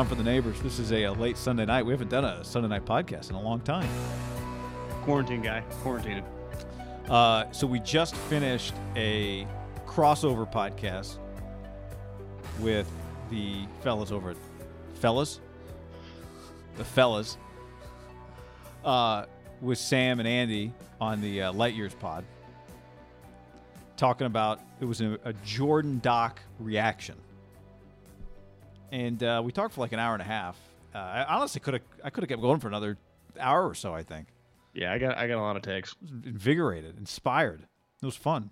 Down for the neighbors. This is a, uh late Sunday night. We haven't done a Sunday night podcast in a long time. Quarantine guy. Quarantined. Uh, so we just finished a crossover podcast with the fellas over at fellas, the fellas, uh, with Sam and Andy on the uh, Light Years pod, talking about it was a, a Jordan Doc reaction, and uh, we talked for like an hour and a half. Uh, I honestly could have I could have kept going for another hour or so. I think Yeah, I got I got a lot of takes. invigorated, inspired. It was fun.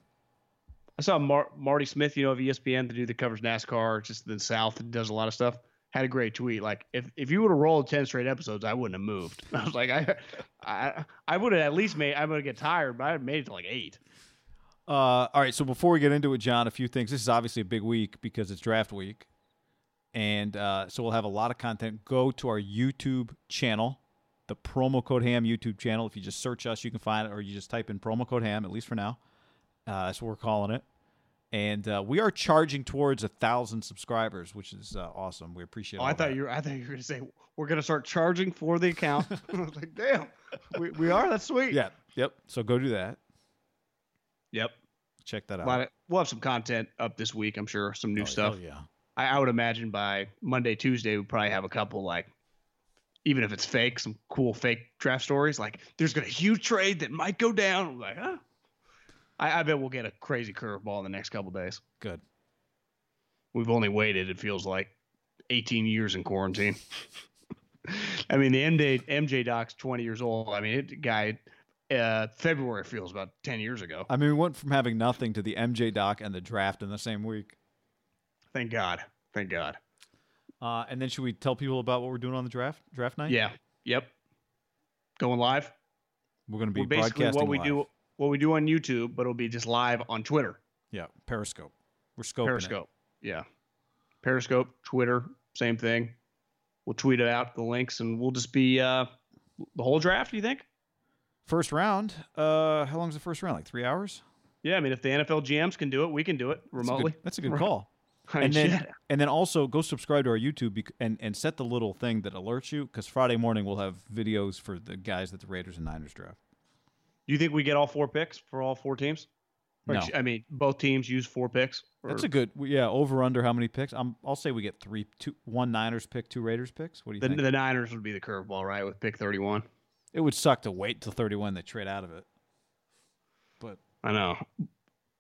I saw Mar- Marty Smith, you know, of ESPN, the dude that covers NASCAR, just the South, and does a lot of stuff. Had a great tweet. Like, if if you would have rolled ten straight episodes, I wouldn't have moved. I was like, I I I would have at least made. I would get tired, but I made it to like eight. Uh, all right, so before we get into it, John, a few things. This is obviously a big week because it's draft week, and uh, so we'll have a lot of content. Go to our YouTube channel, the promo code Ham YouTube channel. If you just search us, you can find it, or you just type in promo code Ham. At least for now, uh, that's what we're calling it. And uh, we are charging towards a thousand subscribers, which is uh, awesome. We appreciate. Oh, I thought that. you were. I thought you were gonna say we're gonna start charging for the account. I was like, damn, we, we are. That's sweet. Yeah. Yep. So go do that. Yep. Check that out. of- we'll have some content up this week. I'm sure some new Oh, stuff. hell yeah. I, I would imagine by Monday, Tuesday, we probably have a couple like, even if it's fake, some cool fake draft stories. Like, there's gonna a huge trade that might go down. I'm like, huh? I, I bet we'll get a crazy curveball in the next couple days. Good. We've only waited. It feels like 18 years in quarantine. I mean, the MJ MJ doc's 20 years old. I mean, it guy. Uh, February feels about 10 years ago. I mean, we went from having nothing to the MJ doc and the draft in the same week. Thank God. Thank God. Uh, and then should we tell people about what we're doing on the draft draft night? Yeah. Yep. Going live. we're going to be We're basically what we live. do what we do on YouTube, but it'll be just live on Twitter. Yeah, Periscope. We're scoping it. Periscope. Yeah. Periscope, Twitter, same thing. We'll tweet it out the links and we'll just be uh the whole draft, you think? First round. Uh, how long is the first round? Like three hours? Yeah, I mean if the NFL GMs can do it, we can do it That's a good- remotely. That's a good, call. I mean, and then shit. and then also go subscribe to our YouTube bec- and and set the little thing that alerts you because Friday morning we'll have videos for the guys that the Raiders and Niners draft. Do you think we get all four picks for all four teams? Or, No. I mean, both teams use four picks. That's a good yeah over under how many picks? I'm I'll say we get three two one Niners pick two Raiders picks. What do you the, think? the Niners would be the curveball, right? With pick thirty-one. It would suck to wait till 31 They trade out of it. But I know,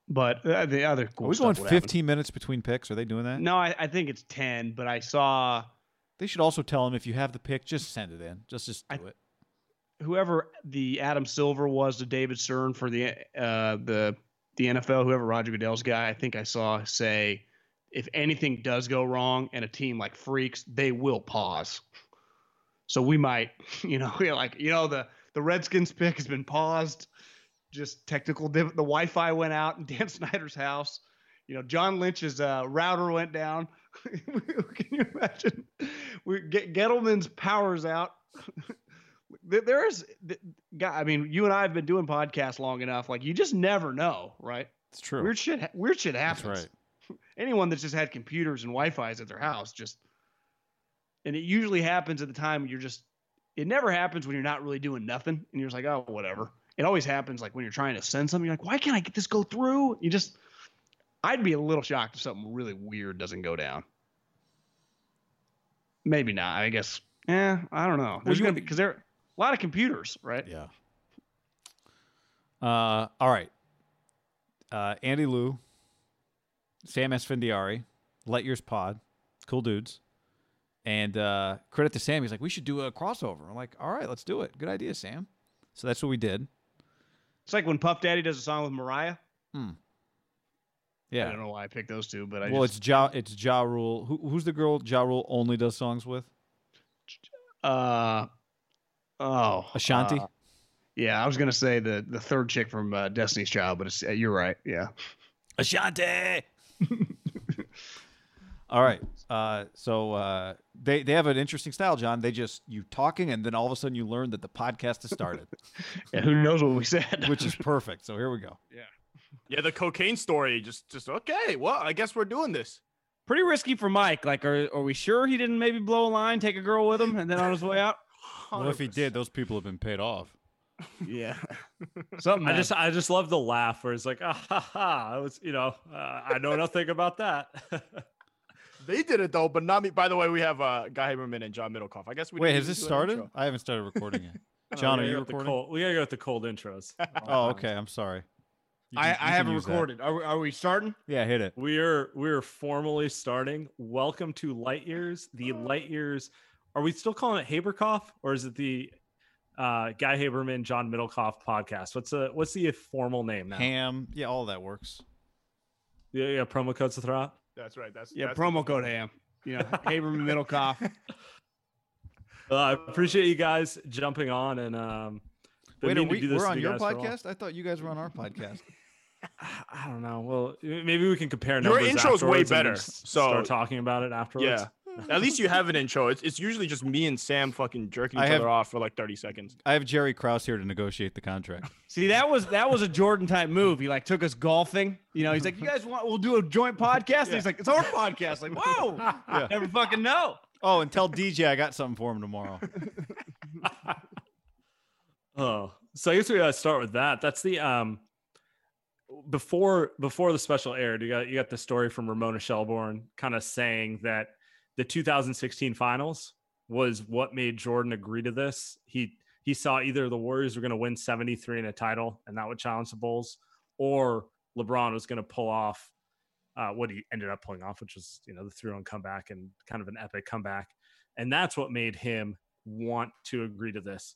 but uh, the other cool are we going would happen. 15 minutes between picks? Are they doing that? No, I, I think it's ten. But I saw They should also tell him if you have the pick, just send it in. Just just do I- it. whoever the Adam Silver was to David Stern for the uh, the the NFL, whoever Roger Goodell's guy, I think I saw say, if anything does go wrong and a team like freaks, they will pause. So we might, you know, we're like you know the the Redskins pick has been paused, just technical. Div- the Wi-Fi went out in Dan Snyder's house. You know, John Lynch's uh, router went down. Can you imagine? We get Gettleman's power's out. There- is, guy. I mean, you and I have been doing podcasts long enough. Like, you just never know, right? It's true. Weird shit. Weird shit That's happens. right. Anyone that's just had computers and Wi-Fi's at their house, just, and it usually happens at the time when you're just. It never happens when you're not really doing nothing, and you're just like, oh, whatever. It always happens like when you're trying to send something. You're like, why can't I get this go through? You just. I'd be a little shocked if something really weird doesn't go down. Maybe not. I guess. Yeah, I don't know. There's you- gonna be because there are a lot of computers, right? Yeah. Uh, all right. Uh, Andy Liu, Sam Esfandiari, Let Years Pod, cool dudes. And uh, credit to Sam, he's like, we should do a crossover. I'm like, all right, let's do it. Good idea, Sam. So that's what we did. It's like when Puff Daddy does a song with Mariah. I Yeah. I don't know why I picked those two, but I Well, just, it's Ja. It's Ja Rule. Who, who's the girl Ja Rule only does songs with? uh oh Ashanti. uh, yeah, I was gonna say the the third chick from uh, Destiny's Child, but it's uh, you're right. Yeah, Ashanti. all right. Uh, so uh, they they have an interesting style, John. They just you talking, and then all of a sudden you learn that the podcast has started, yeah. Who knows what we said? which is perfect. So here we go. Yeah, Yeah, the cocaine story. Just, just okay. Well, I guess we're doing this. Pretty risky for Mike. Like, are, are we sure he didn't maybe blow a line, take a girl with him, and then on his way out? Well, if he did, those people have been paid off. yeah, something. I bad. just I just love the laugh where it's like ah ha ha. I was you know uh, I know nothing about that. They did it though, but not me. By the way, we have uh, Guy Haberman and John Middlekauff. I guess we Wait, has this started? I haven't started recording yet. Oh, John, we are you go with the recording? cold- we gotta go with the cold intros. Oh, okay. I'm sorry. You I, I haven't recorded. Are we, are we starting? Yeah, hit it. We are we are formally starting. Welcome to Light Years. The Light Years. Are we still calling it Haberkoff or is it the uh, Guy Haberman John Middlekauff podcast? What's the what's the formal name now? Ham. Yeah, all that works. Yeah, yeah. Promo codes to throw out. That's right. That's Yeah, that's promo code ham. You know, Haberman Middlekauff. Uh, I appreciate you guys jumping on and um. Wait, are meaning to we, do this we're on you your guys for a while. podcast? I thought you guys were on our podcast. I don't know. Well, maybe we can compare Your numbers. intro's way better, s- so- start talking about it afterwards. Yeah. At least you have an intro. It's, it's usually just me and Sam fucking jerking I each have- other off for like 30 seconds. I have Jerry Krause here to negotiate the contract. See, that was that was a Jordan type move. He like took us golfing. You know, he's like, "You guys want? We'll do a joint podcast." And he's like, "It's our podcast." Like, whoa, never fucking know. Oh, and tell DJ I got something for him tomorrow. Oh, so I guess we gotta start with that. That's the um before before the special aired, you got you got the story from Ramona Shelburne kind of saying that the 2016 finals was what made Jordan agree to this. He he saw either the Warriors were going to win 73 in a title and that would challenge the Bulls, or LeBron was going to pull off uh, what he ended up pulling off, which was you know the three-run comeback and kind of an epic comeback, and that's what made him want to agree to this.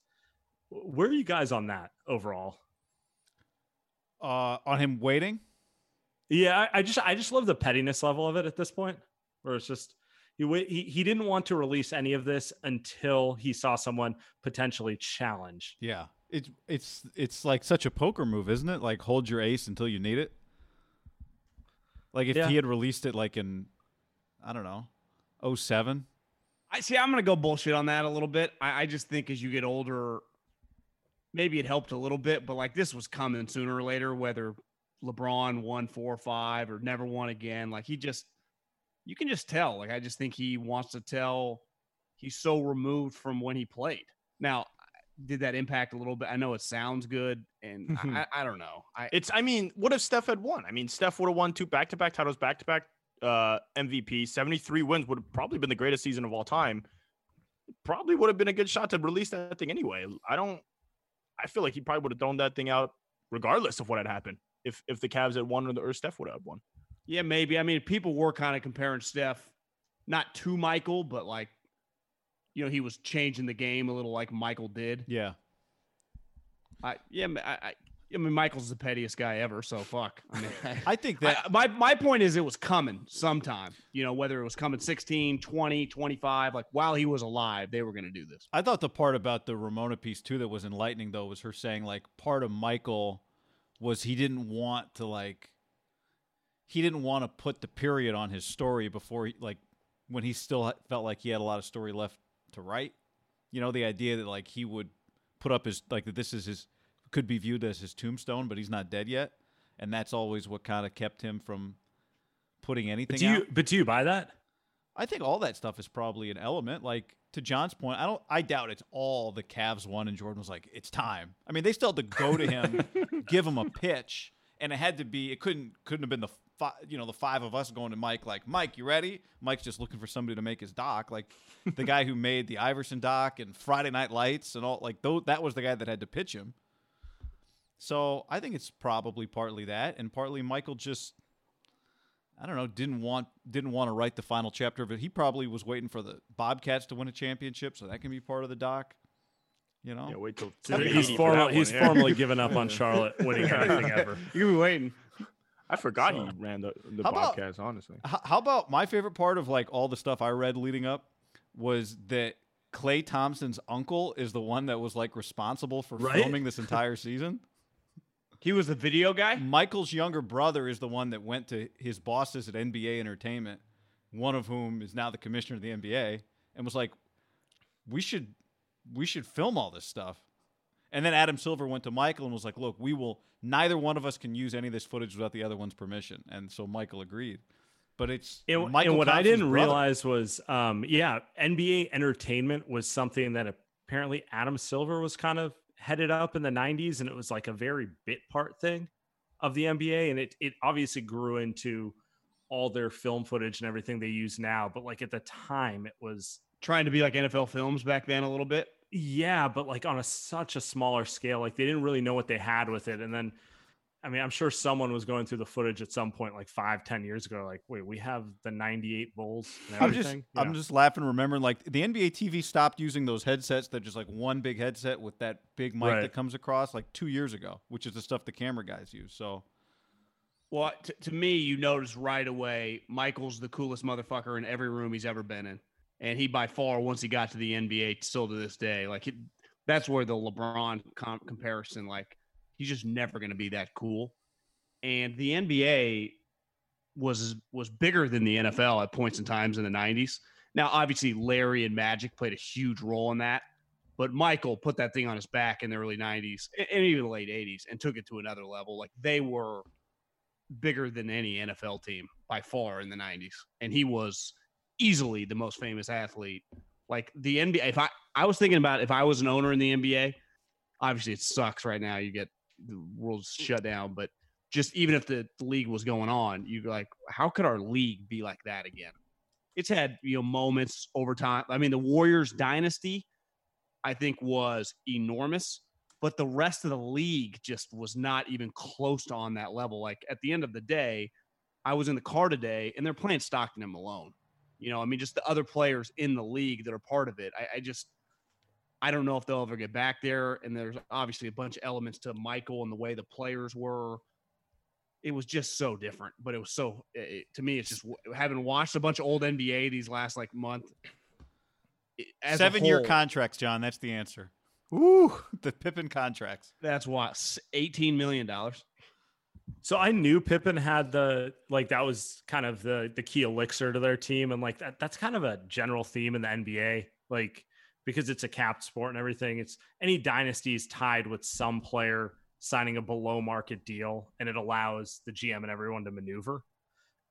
Where are you guys on that overall? Uh, on him waiting? Yeah, I, I just I just love the pettiness level of it at this point, where it's just he he, he didn't want to release any of this until he saw someone potentially challenge. Yeah. It's it's it's like such a poker move, isn't it? Like hold your ace until you need it. Like if Yeah. he had released it like in I don't know, 07. I see. I'm gonna go bullshit on that a little bit. I, I just think as you get older, maybe it helped a little bit, but like this was coming sooner or later. Whether LeBron won four or five or never won again, like he just, you can just tell. Like I just think he wants to tell. He's so removed from when he played. Now, did that impact a little bit? I know it sounds good, and I, I, I don't know. I It's, I mean, what if Steph had won? I mean, Steph would have won two back to back titles, back to back uh, MVP, 73 wins would have probably been the greatest season of all time. probably would have been a good shot to release that thing anyway. I don't. I feel like he probably would have thrown that thing out regardless of what had happened. If if the Cavs had won or, the, or Steph would have won. Yeah, maybe. I mean, people were kind of comparing Steph, not to Michael, but like, you know, he was changing the game a little like Michael did. Yeah. I yeah, I, I, I mean, Michael's the pettiest guy ever, so fuck. I mean, I think that I- my my point is it was coming sometime. You know, whether it was coming 16, 20, 25, like while he was alive, they were going to do this. I thought the part about the Ramona piece too that was enlightening though was her saying like part of Michael was he didn't want to like he didn't want to put the period on his story before he like when he still felt like he had a lot of story left to write. You know, the idea that like he would put up his like that this is his could be viewed as his tombstone, but he's not dead yet, and that's always what kind of kept him from putting anything But do out. you but do you buy that? I think all that stuff is probably an element. Like to John's point, I don't. I doubt it's all the Cavs won, and Jordan was like, "It's time." I mean, they still had to go to him, give him a pitch, and it had to be. It couldn't couldn't have been the fi- you know the five of us going to Mike like, "Mike, you ready?" Mike's just looking for somebody to make his doc. Like the guy who made the Iverson doc and Friday Night Lights and all. Like those, that was the guy that had to pitch him. So I think it's probably partly that, and partly Michael just I don't know, didn't want didn't want to write the final chapter of it. He probably was waiting for the Bobcats to win a championship, so that can be part of the doc. You know, Yeah, wait till he's formal, that he's one, yeah. formally given up on Charlotte winning anything ever. You be waiting. I forgot he ran the, the How about- Honestly, how about my favorite part of like all the stuff I read leading up was that Klay Thompson's uncle is the one that was like responsible for Right? filming this entire season. He was the video guy. Michael's younger brother is the one that went to his bosses at NBA Entertainment, one of whom is now the commissioner of the NBA, and was like, "We should, we should film all this stuff." And then Adam Silver went to Michael and was like, "Look, we will. Neither one of us can use any of this footage without the other one's permission." And so Michael agreed. But it's And, Michael and what I didn't brother. realize was, um, yeah, NBA entertainment was something that apparently Adam Silver was kind of headed up in the 90s, and it was like a very bit part thing of the NBA. And it, it obviously grew into all their film footage and everything they use now. But like at the time, it was, Trying to be like NFL Films back then a little bit. Yeah, but like on a such a smaller scale. Like they didn't really know what they had with it. And then, I mean, I'm sure someone was going through the footage at some point, like five, ten years ago. Like, wait, we have the '98 Bulls. And I'm just everything? I'm just laughing, remembering like the NBA TV stopped using those headsets. They're just like one big headset with that big mic Right. that comes across like two years ago, which is the stuff the camera guys use. So Well, t- to me, you notice right away Michael's the coolest motherfucker in every room he's ever been in, and he by far, once he got to the NBA, still to this day, like it, that's where the LeBron com- comparison, like he's just never going to be that cool. And the NBA was was bigger than the NFL at points and times in the '90s. Now, obviously, Larry and Magic played a huge role in that, but Michael put that thing on his back in the early '90s and and even the late '80s and took it to another level. Like they were bigger than any NFL team by far in the 90s. And he was easily the most famous athlete. Like the NBA, if I, I was thinking about if I was an owner in the NBA, obviously it sucks right now. You get the world's shut down, but just even if the, league was going on, you're like, how could our league be like that again? It's had, you know, moments over time. I mean, the Warriors dynasty, I think, was enormous but the rest of the league just was not even close to on that level. Like at the end of the day, I was in the car today and they're playing Stockton and Malone. You know, I mean, just the other players in the league that are part of it. I, I just, I don't know if they'll ever get back there. And there's obviously a bunch of elements to Michael and the way the players were. It was just so different, but it was so it, to me. It's just having watched a bunch of old NBA these last like month. it- as a seven year contracts, John. That's the answer. Ooh, the Pippen contracts. That's what eighteen million dollars. So I knew Pippen had the like that was kind of the the key elixir to their team, and like that that's kind of a general theme in the NBA, like because it's a capped sport and everything. It's any dynasty is tied with some player signing a below market deal, and it allows the GM and everyone to maneuver.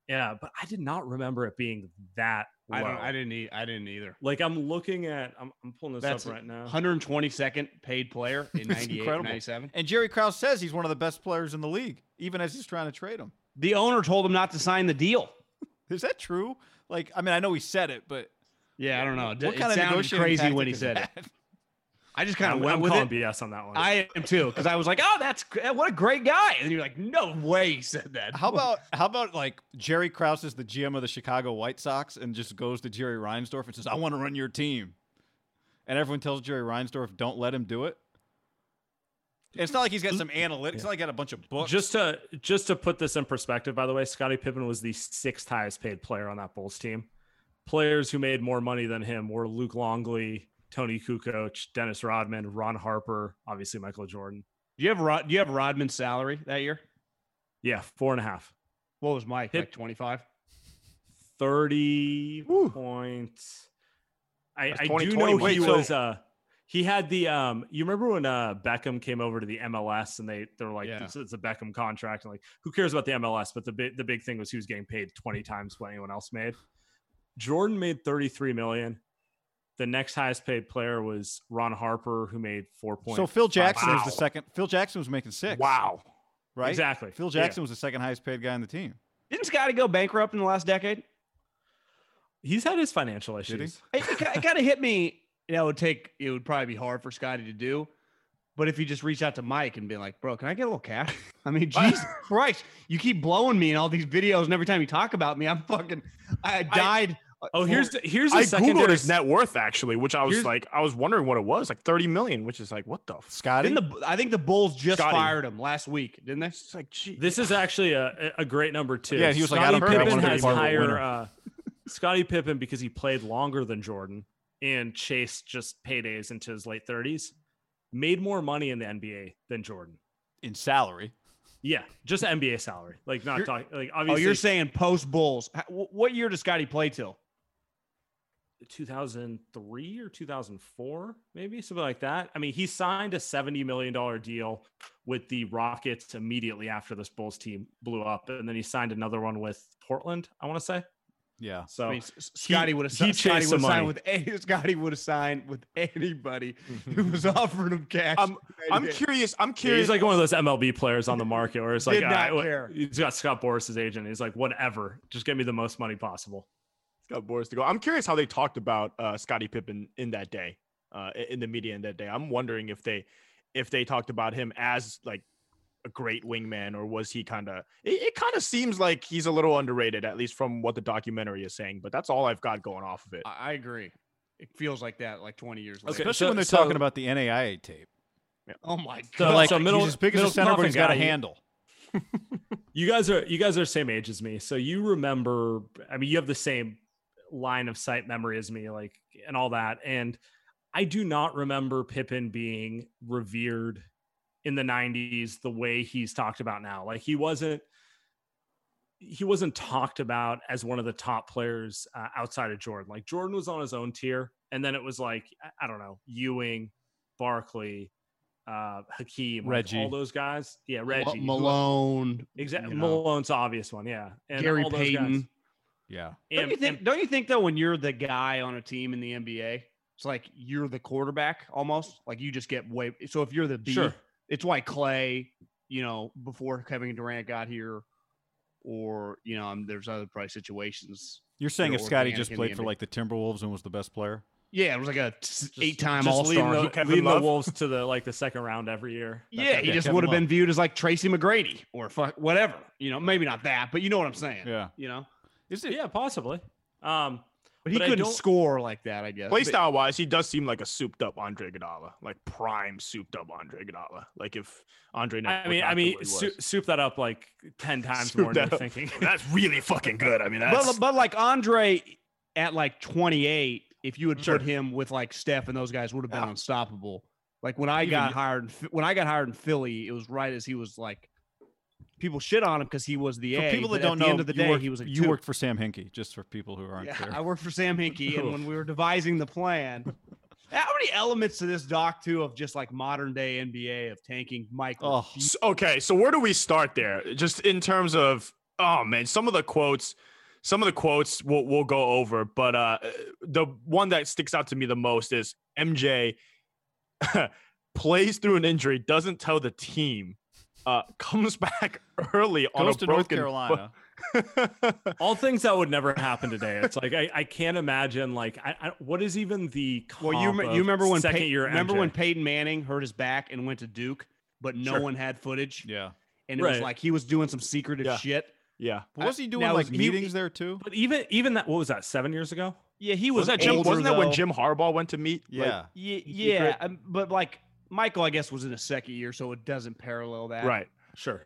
Yeah, but I did not remember it being that low. I don't. I didn't. E- I didn't either. like I'm looking at. I'm, I'm pulling this That's up right now. 122nd paid player in 98, 97. And Jerry Krause says he's one of the best players in the league, even as he's trying to trade him. The owner told him not to sign the deal. Is that true? Like, I mean, I know he said it, but Yeah, I don't know. What it kind of sounded negotiating crazy tactic when he is said it. that? I just kind of went I'm with calling it. BS on that one. I am too, because I was like, "Oh, that's what a great guy," and you're like, "No way he said that." How about how about like Jerry Krause is the GM of the Chicago White Sox and just goes to Jerry Reinsdorf and says, "I want to run your team," and everyone tells Jerry Reinsdorf, "Don't let him do it." It's not like he's got some analytics. It's not like he got a bunch of books. Just to just to put this in perspective, by the way, Scottie Pippen was the sixth highest paid player on that Bulls team. Players who made more money than him were Luke Longley, Toni Kukoc, Dennis Rodman, Ron Harper, obviously Michael Jordan. do you have Rod? Do you have Rodman's salary that year? Yeah, four and a half. What was Mike? Hit- Like 25? 30 Woo. points. I, That's I do know he so- was uh he had the um you remember when uh Beckham came over to the MLS and they they're like Yeah. this is a Beckham contract and like who cares about the MLS but the big the big thing was he was getting paid 20 times what anyone else made. Jordan made 33 million. The next highest paid player was Ron Harper who made 4 points. so Phil Jackson was the second. Phil Jackson was making six. Wow. right? Exactly. Phil Yeah. Jackson was the second highest paid guy on the team. Didn't Scotty go bankrupt in the last decade? He's had his financial he? issues. It, it, kind of hit me. You know, it would take. It would probably be hard for Scotty to do. But if you just reach out to Mike and be like, "Bro, can I get a little cash?" I mean, Jesus Christ, you keep blowing me in all these videos, and every time you talk about me, I'm fucking. I died. Uh, Oh, here's the, here's a I googled secondary his net worth actually, which I was Here's- like, I was wondering what it was, like 30 million, which is like, what the? Scotty. Didn't the I think the Bulls just Scotty. fired him last week, didn't they? It's like, gee. This is actually a, a great number too. Yeah, he was like, Scottie Adam Pippen has part of a higher. winner. Uh, Scottie Pippen because he played longer than Jordan and chased just paydays into his late thirties, made more money in the NBA than Jordan. in salary. Yeah, just NBA salary. Like not You're- talking. Like obviously. Oh, you're saying post Bulls? What year does Scotty play till? 2003 or 2004, maybe something like that. I mean, he signed a 70 million dollar deal with the Rockets immediately after this Bulls team blew up, and then he signed another one with Portland. I want to say. Yeah. So I mean, S- S- Scotty would have he Scotty would some signed with any, Scotty would have signed with anybody who was offering him cash. I'm, I'm curious. I'm Yeah, curious. he's like one of those MLB players on the market where it's like, Did not "Ah, what-" care. he's got Scott Boras's agent. He's like, whatever, just get me the most money possible. Got Boras to go. I'm curious how they talked about uh, Scottie Pippen in that day, uh, in the media in that day. I'm wondering if they, if they talked about him as like a great wingman, or was he kind of? It, it kind of seems like he's a little underrated, at least from what the documentary is saying. But that's all I've got going off of it. I, I agree. It feels like that, like 20 years later. Okay, Especially so- when they're so- talking about the NAIA tape. Oh my So, god! like, like middle- he's as big as a center, but he's got a coffin guy, you- handle. You guys are you guys are same age as me, so you remember. I mean, you have the same line of sight memory as me, like and all that. And I do not remember Pippen being revered in the '90s the way he's talked about now. Like he wasn't he wasn't talked about as one of the top players uh, outside of Jordan. Like Jordan was on his own tier, and then it was like I- don't know Ewing, Barkley, uh, Hakeem, like, Reggie. all those guys. Yeah, Reggie, Malone, Exactly. Malone's obvious one, yeah. And Gary all those guys. Payton. Yeah. Don't you think? don't you think though, when you're the guy on a team in the NBA, it's like you're the quarterback almost. Like you just get way. So if you're the B, Sure. it's why Clay, you know, before Kevin Durant got here, or you know, um, there's other probably situations. You're saying if Scotty just played for NBA. like the Timberwolves and was the best player? Yeah, it was like a eight-time just All leading Star. the, leading the Wolves to the like the second round every year. That Yeah, he just Kevin would have been viewed as like Tracy McGrady or fuck whatever. You know, maybe not that, but you know what I'm saying. Yeah. You know, Is it? yeah, possibly. Um, but he But couldn't score like that. I guess. Play style wise, he does seem like a souped up Andre Iguodala, like prime souped up Andre Iguodala. Like if Andre, never I mean, I mean, to what he sou- was. soup that up like ten times Soup more than that you're thinking. that's really fucking good. I mean, that's But, but like Andre at like 28, if you had Sure. put him with like Steph and those guys would have been Yeah. unstoppable. Like when I Even got hired, when I got hired in Philly, it was right as he was like, people shit on him because he was the For A. people that don't at the know, end of the day, worked, he was a you two. worked for Sam Hinkie, just for people who aren't Yeah, there. I worked for Sam Hinkie, and when we were devising the plan, how many elements to this doc too of just like modern day NBA of tanking Mike? Oh, S- okay. So where do we start there? Just in terms of oh man, some of the quotes, some of the quotes we'll we'll go over, but uh, the one that sticks out to me the most is MJ plays through an injury, doesn't tell the team, uh, comes back early on Goes a to broken North foot- Carolina. all things that would never happen today. It's like I, I can't imagine like I, I what is even the Well, you comp rem- of you remember when second Pey- year remember MJ? when Peyton Manning hurt his back and went to Duke, but no Sure. one had footage, Yeah. and it was like he was doing some secretive Yeah. shit. yeah. But was he doing now like is he- meetings there too? But even even that what was that seven years ago? Yeah, he was. Was that Jim? older, Wasn't that when. Jim Harbaugh went to meet? like, Yeah. Yeah, yeah, um, but like Michael, I guess was in a second year, so it doesn't parallel that. right. Sure.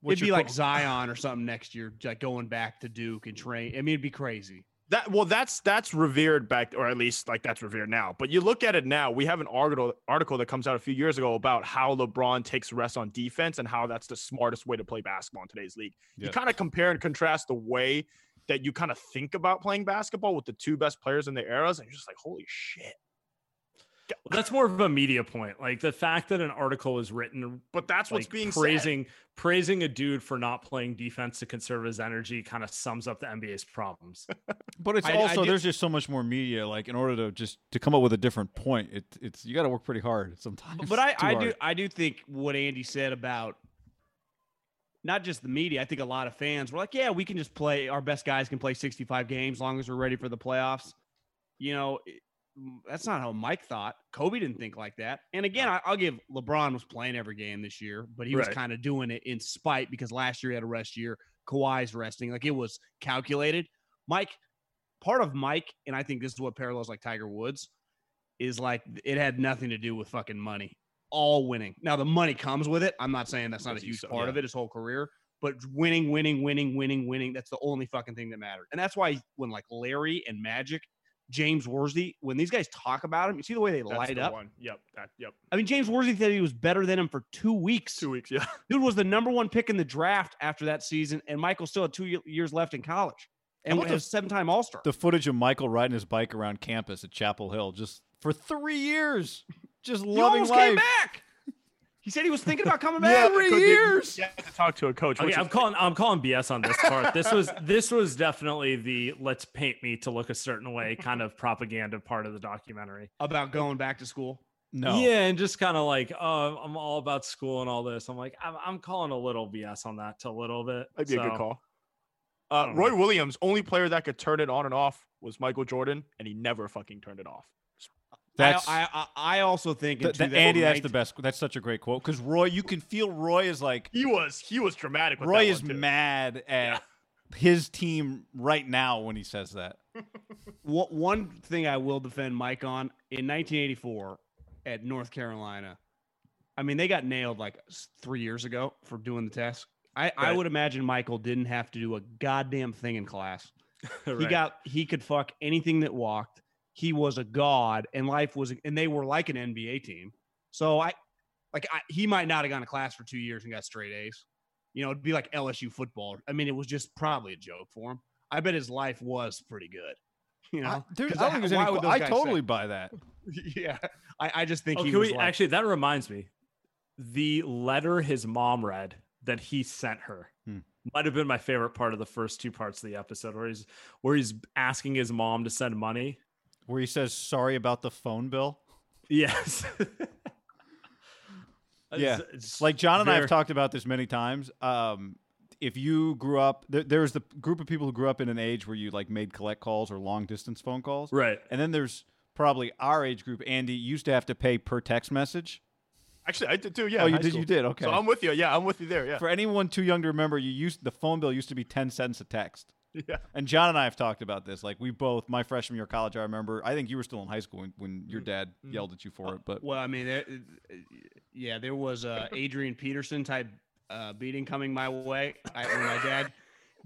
What's it'd be like Zion or something next year, like going back to Duke and train. I mean, it'd be crazy. That well, that's that's revered back, or at least like that's revered now. But you look at it now. We have an article article that comes out a few years ago about how LeBron takes rest on defense and how that's the smartest way to play basketball in today's league. You kind of compare and contrast the way that you kind of think about playing basketball with the two best players in the eras, and you're just like, holy shit. Well, that's more of a media point. Like the fact that an article is written But that's what's like being said. praising praising a dude for not playing defense to conserve his energy kind of sums up the NBA's problems. But it's I- I also did- there's just so much more media. Like in order to just to come up with a different point, it, it's you got to work pretty hard sometimes. But I, Too I hard. do, I do think what Andy said about not just the media. I think a lot of fans were like, "Yeah, we can just play. Our best guys can play 65 games, as long as we're ready for the playoffs." You know, it- that's not how Mike thought. Kobe didn't think like that. And again, I, I'll give LeBron was playing every game this year, but he was kind of doing it in spite because last year he had a rest year. Kawhi's resting, like it was calculated. Mike, part of Mike, and I think this is what parallels like Tiger Woods, is like it had nothing to do with fucking money. All winning. Now the money comes with it. I'm not saying that's not a huge part of it, his whole career, but winning, winning, winning, winning, winning. That's the only fucking thing that mattered. And that's why when like Larry and Magic, James Worthy, when these guys talk about him, you see the way they That's light the up. One. Yep. That. Yep. I mean, James Worthy said he was better than him for two weeks. Two weeks. Yeah. Dude was the number one pick in the draft after that season, and Michael still had two years left in college, and was a seven-time All Star. the footage of Michael riding his bike around campus at Chapel Hill just for three years, just He loving almost life. came back. He said he was thinking about coming back. Three Could- years. You have to talk to a coach. Okay, I'm is- calling I'm calling BS on this part. This was this was definitely the let's paint me to look a certain way kind of propaganda part of the documentary. about going back to school. No, Yeah, and just kind of like, oh, I'm all about school and all this. I'm like, I'm, I'm calling a little BS on that to a little bit. Might be a good call. Uh, Roy know. Williams, only player that could turn it on and off was Michael Jordan, and he never fucking turned it off. That's I, I, I I also think in th- th- Andy. That's the best. That's such a great quote because Roy, you can feel Roy is like He was he was dramatic. With Roy that is one, too. mad at his team right now when he says that. One- One thing I will defend Mike on in 1984 at North Carolina. I mean, they got nailed like three years ago for doing the test. I, I would imagine Michael didn't have to do a goddamn thing in class. He got he could fuck anything that walked. He was a god, and life was, and they were like an NBA team. So I, like, I, he might not have gone to class for two years and got straight A's. You know, it'd be like LSU football. I mean, it was just probably a joke for him. I bet his life was pretty good. You know, I, there's, 'Cause I don't think any. would que- those I totally say- buy that. yeah. I, I just think Oh, he was we like, actually? That reminds me, the letter his mom read that he sent her Hmm. might have been my favorite part of the first two parts of the episode, where he's where he's asking his mom to send money. Where he says sorry about the phone bill. Yes. Yeah. It's- it's Like John and I have talked about this many times. Um, if you grew up, there, there's the group of people who grew up in an age where you like made collect calls or long distance phone calls, Right. and then there's probably our age group. Andy used to have to pay per text message. Actually, I did too. Yeah. oh, you did. school. You did. Okay. So I'm with you. Yeah, I'm with you there. Yeah. For anyone too young to remember, you used the phone bill used to be ten cents a text. yeah. And John and I have talked about this. Like we both, my freshman year of college, I remember. I think you were still in high school when, when your dad Mhm. yelled at you for it. But Well, I mean, there, yeah, there was a Adrian Peterson type uh, beating coming my way. I, when my dad,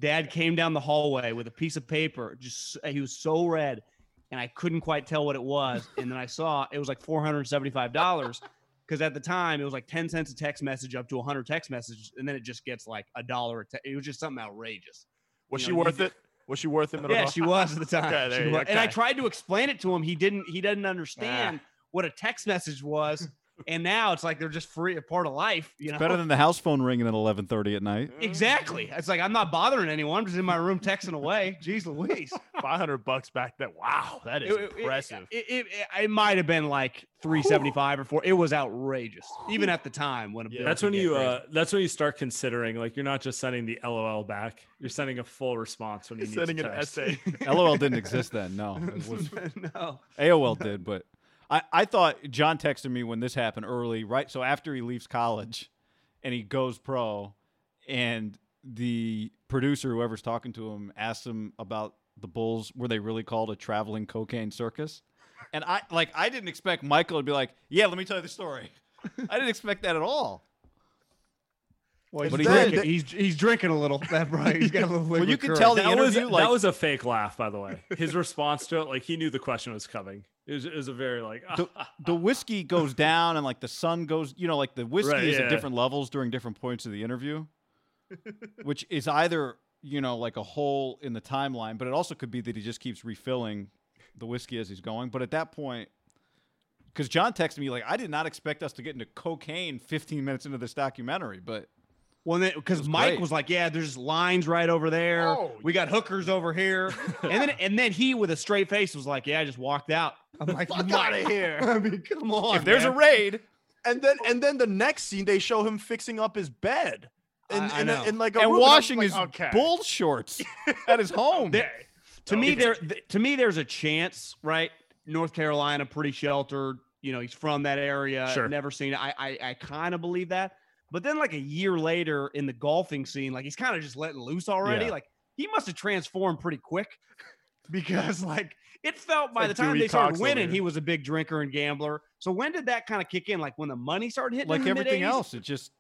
dad came down the hallway with a piece of paper. Just he was so red, and I couldn't quite tell what it was. And then I saw it was like four hundred seventy-five dollars. Because at the time it was like ten cents a text message up to hundred text messages, and then it just gets like a dollar. te- It was just something outrageous. Was she know, worth d- it? Was she worth it? middle Yeah, of- she was at the time. Okay, there She you was. go. And I tried to explain it to him. He didn't. He didn't understand ah. what a text message was. and now it's like they're just free, a part of life. You know, Better than the house phone ringing at 11:30 at night. exactly. It's like I'm not bothering anyone. I'm just in my room texting away. Jeez Louise. 500 bucks back then. Wow, that is It- it- impressive. It, it, it, it might have been like 375 or four. It was outrageous, even at the time when Yeah. That's when you crazy. uh that's when you start considering like you're not just sending the LOL back. You're sending a full response when you're Sending to an text. essay. LOL didn't exist then. No, it was no. AOL did, but I, I thought John texted me when this happened early, right? So after he leaves college and he goes pro, and the producer, whoever's talking to him, asks him about the Bulls, were they really called a traveling cocaine circus? And I like I didn't expect Michael to be like, Yeah, let me tell you the story. I didn't expect that at all. Well, he's, But he drinking, he's he's drinking a little. That right. He's got a little. Well, you liquid can courage. tell the That was, interview, like- that was a fake laugh, by the way. His response to it, like he knew the question was coming. It was, it was a very like the, the whiskey goes down and like the sun goes you know like the whiskey Right, is yeah. at different levels during different points of the interview which is either you know like a hole in the timeline but it also could be that he just keeps refilling the whiskey as he's going but at that point because john texted me like i did not expect us to get into cocaine 15 minutes into this documentary but Well, because Mike great. was like, "Yeah, there's lines right over there. Oh, we got hookers over here," and then and then he, with a straight face, was like, "Yeah, I just walked out." I'm like, Fuck "Mike, outta here." I mean, come on. if there's man. a raid And then and then the next scene they show him fixing up his bed. and I- I in, a- know. in like a and room, I'm washing like, his okay. bull shorts at his home There, to me, there th- to me, there's a chance, right? North Carolina, pretty sheltered. You know, he's from that area. Sure. Never seen it. I I, I kind of believe that. But then, like a year later, in the golfing scene, like he's kind of just letting loose already. Yeah. Like he must have transformed pretty quick, because like it felt by like the time Dewey they started Cox winning, here. he was a big drinker and gambler. So when did that kind of kick in? Like when the money started hitting, like in the everything mid-80s? else it just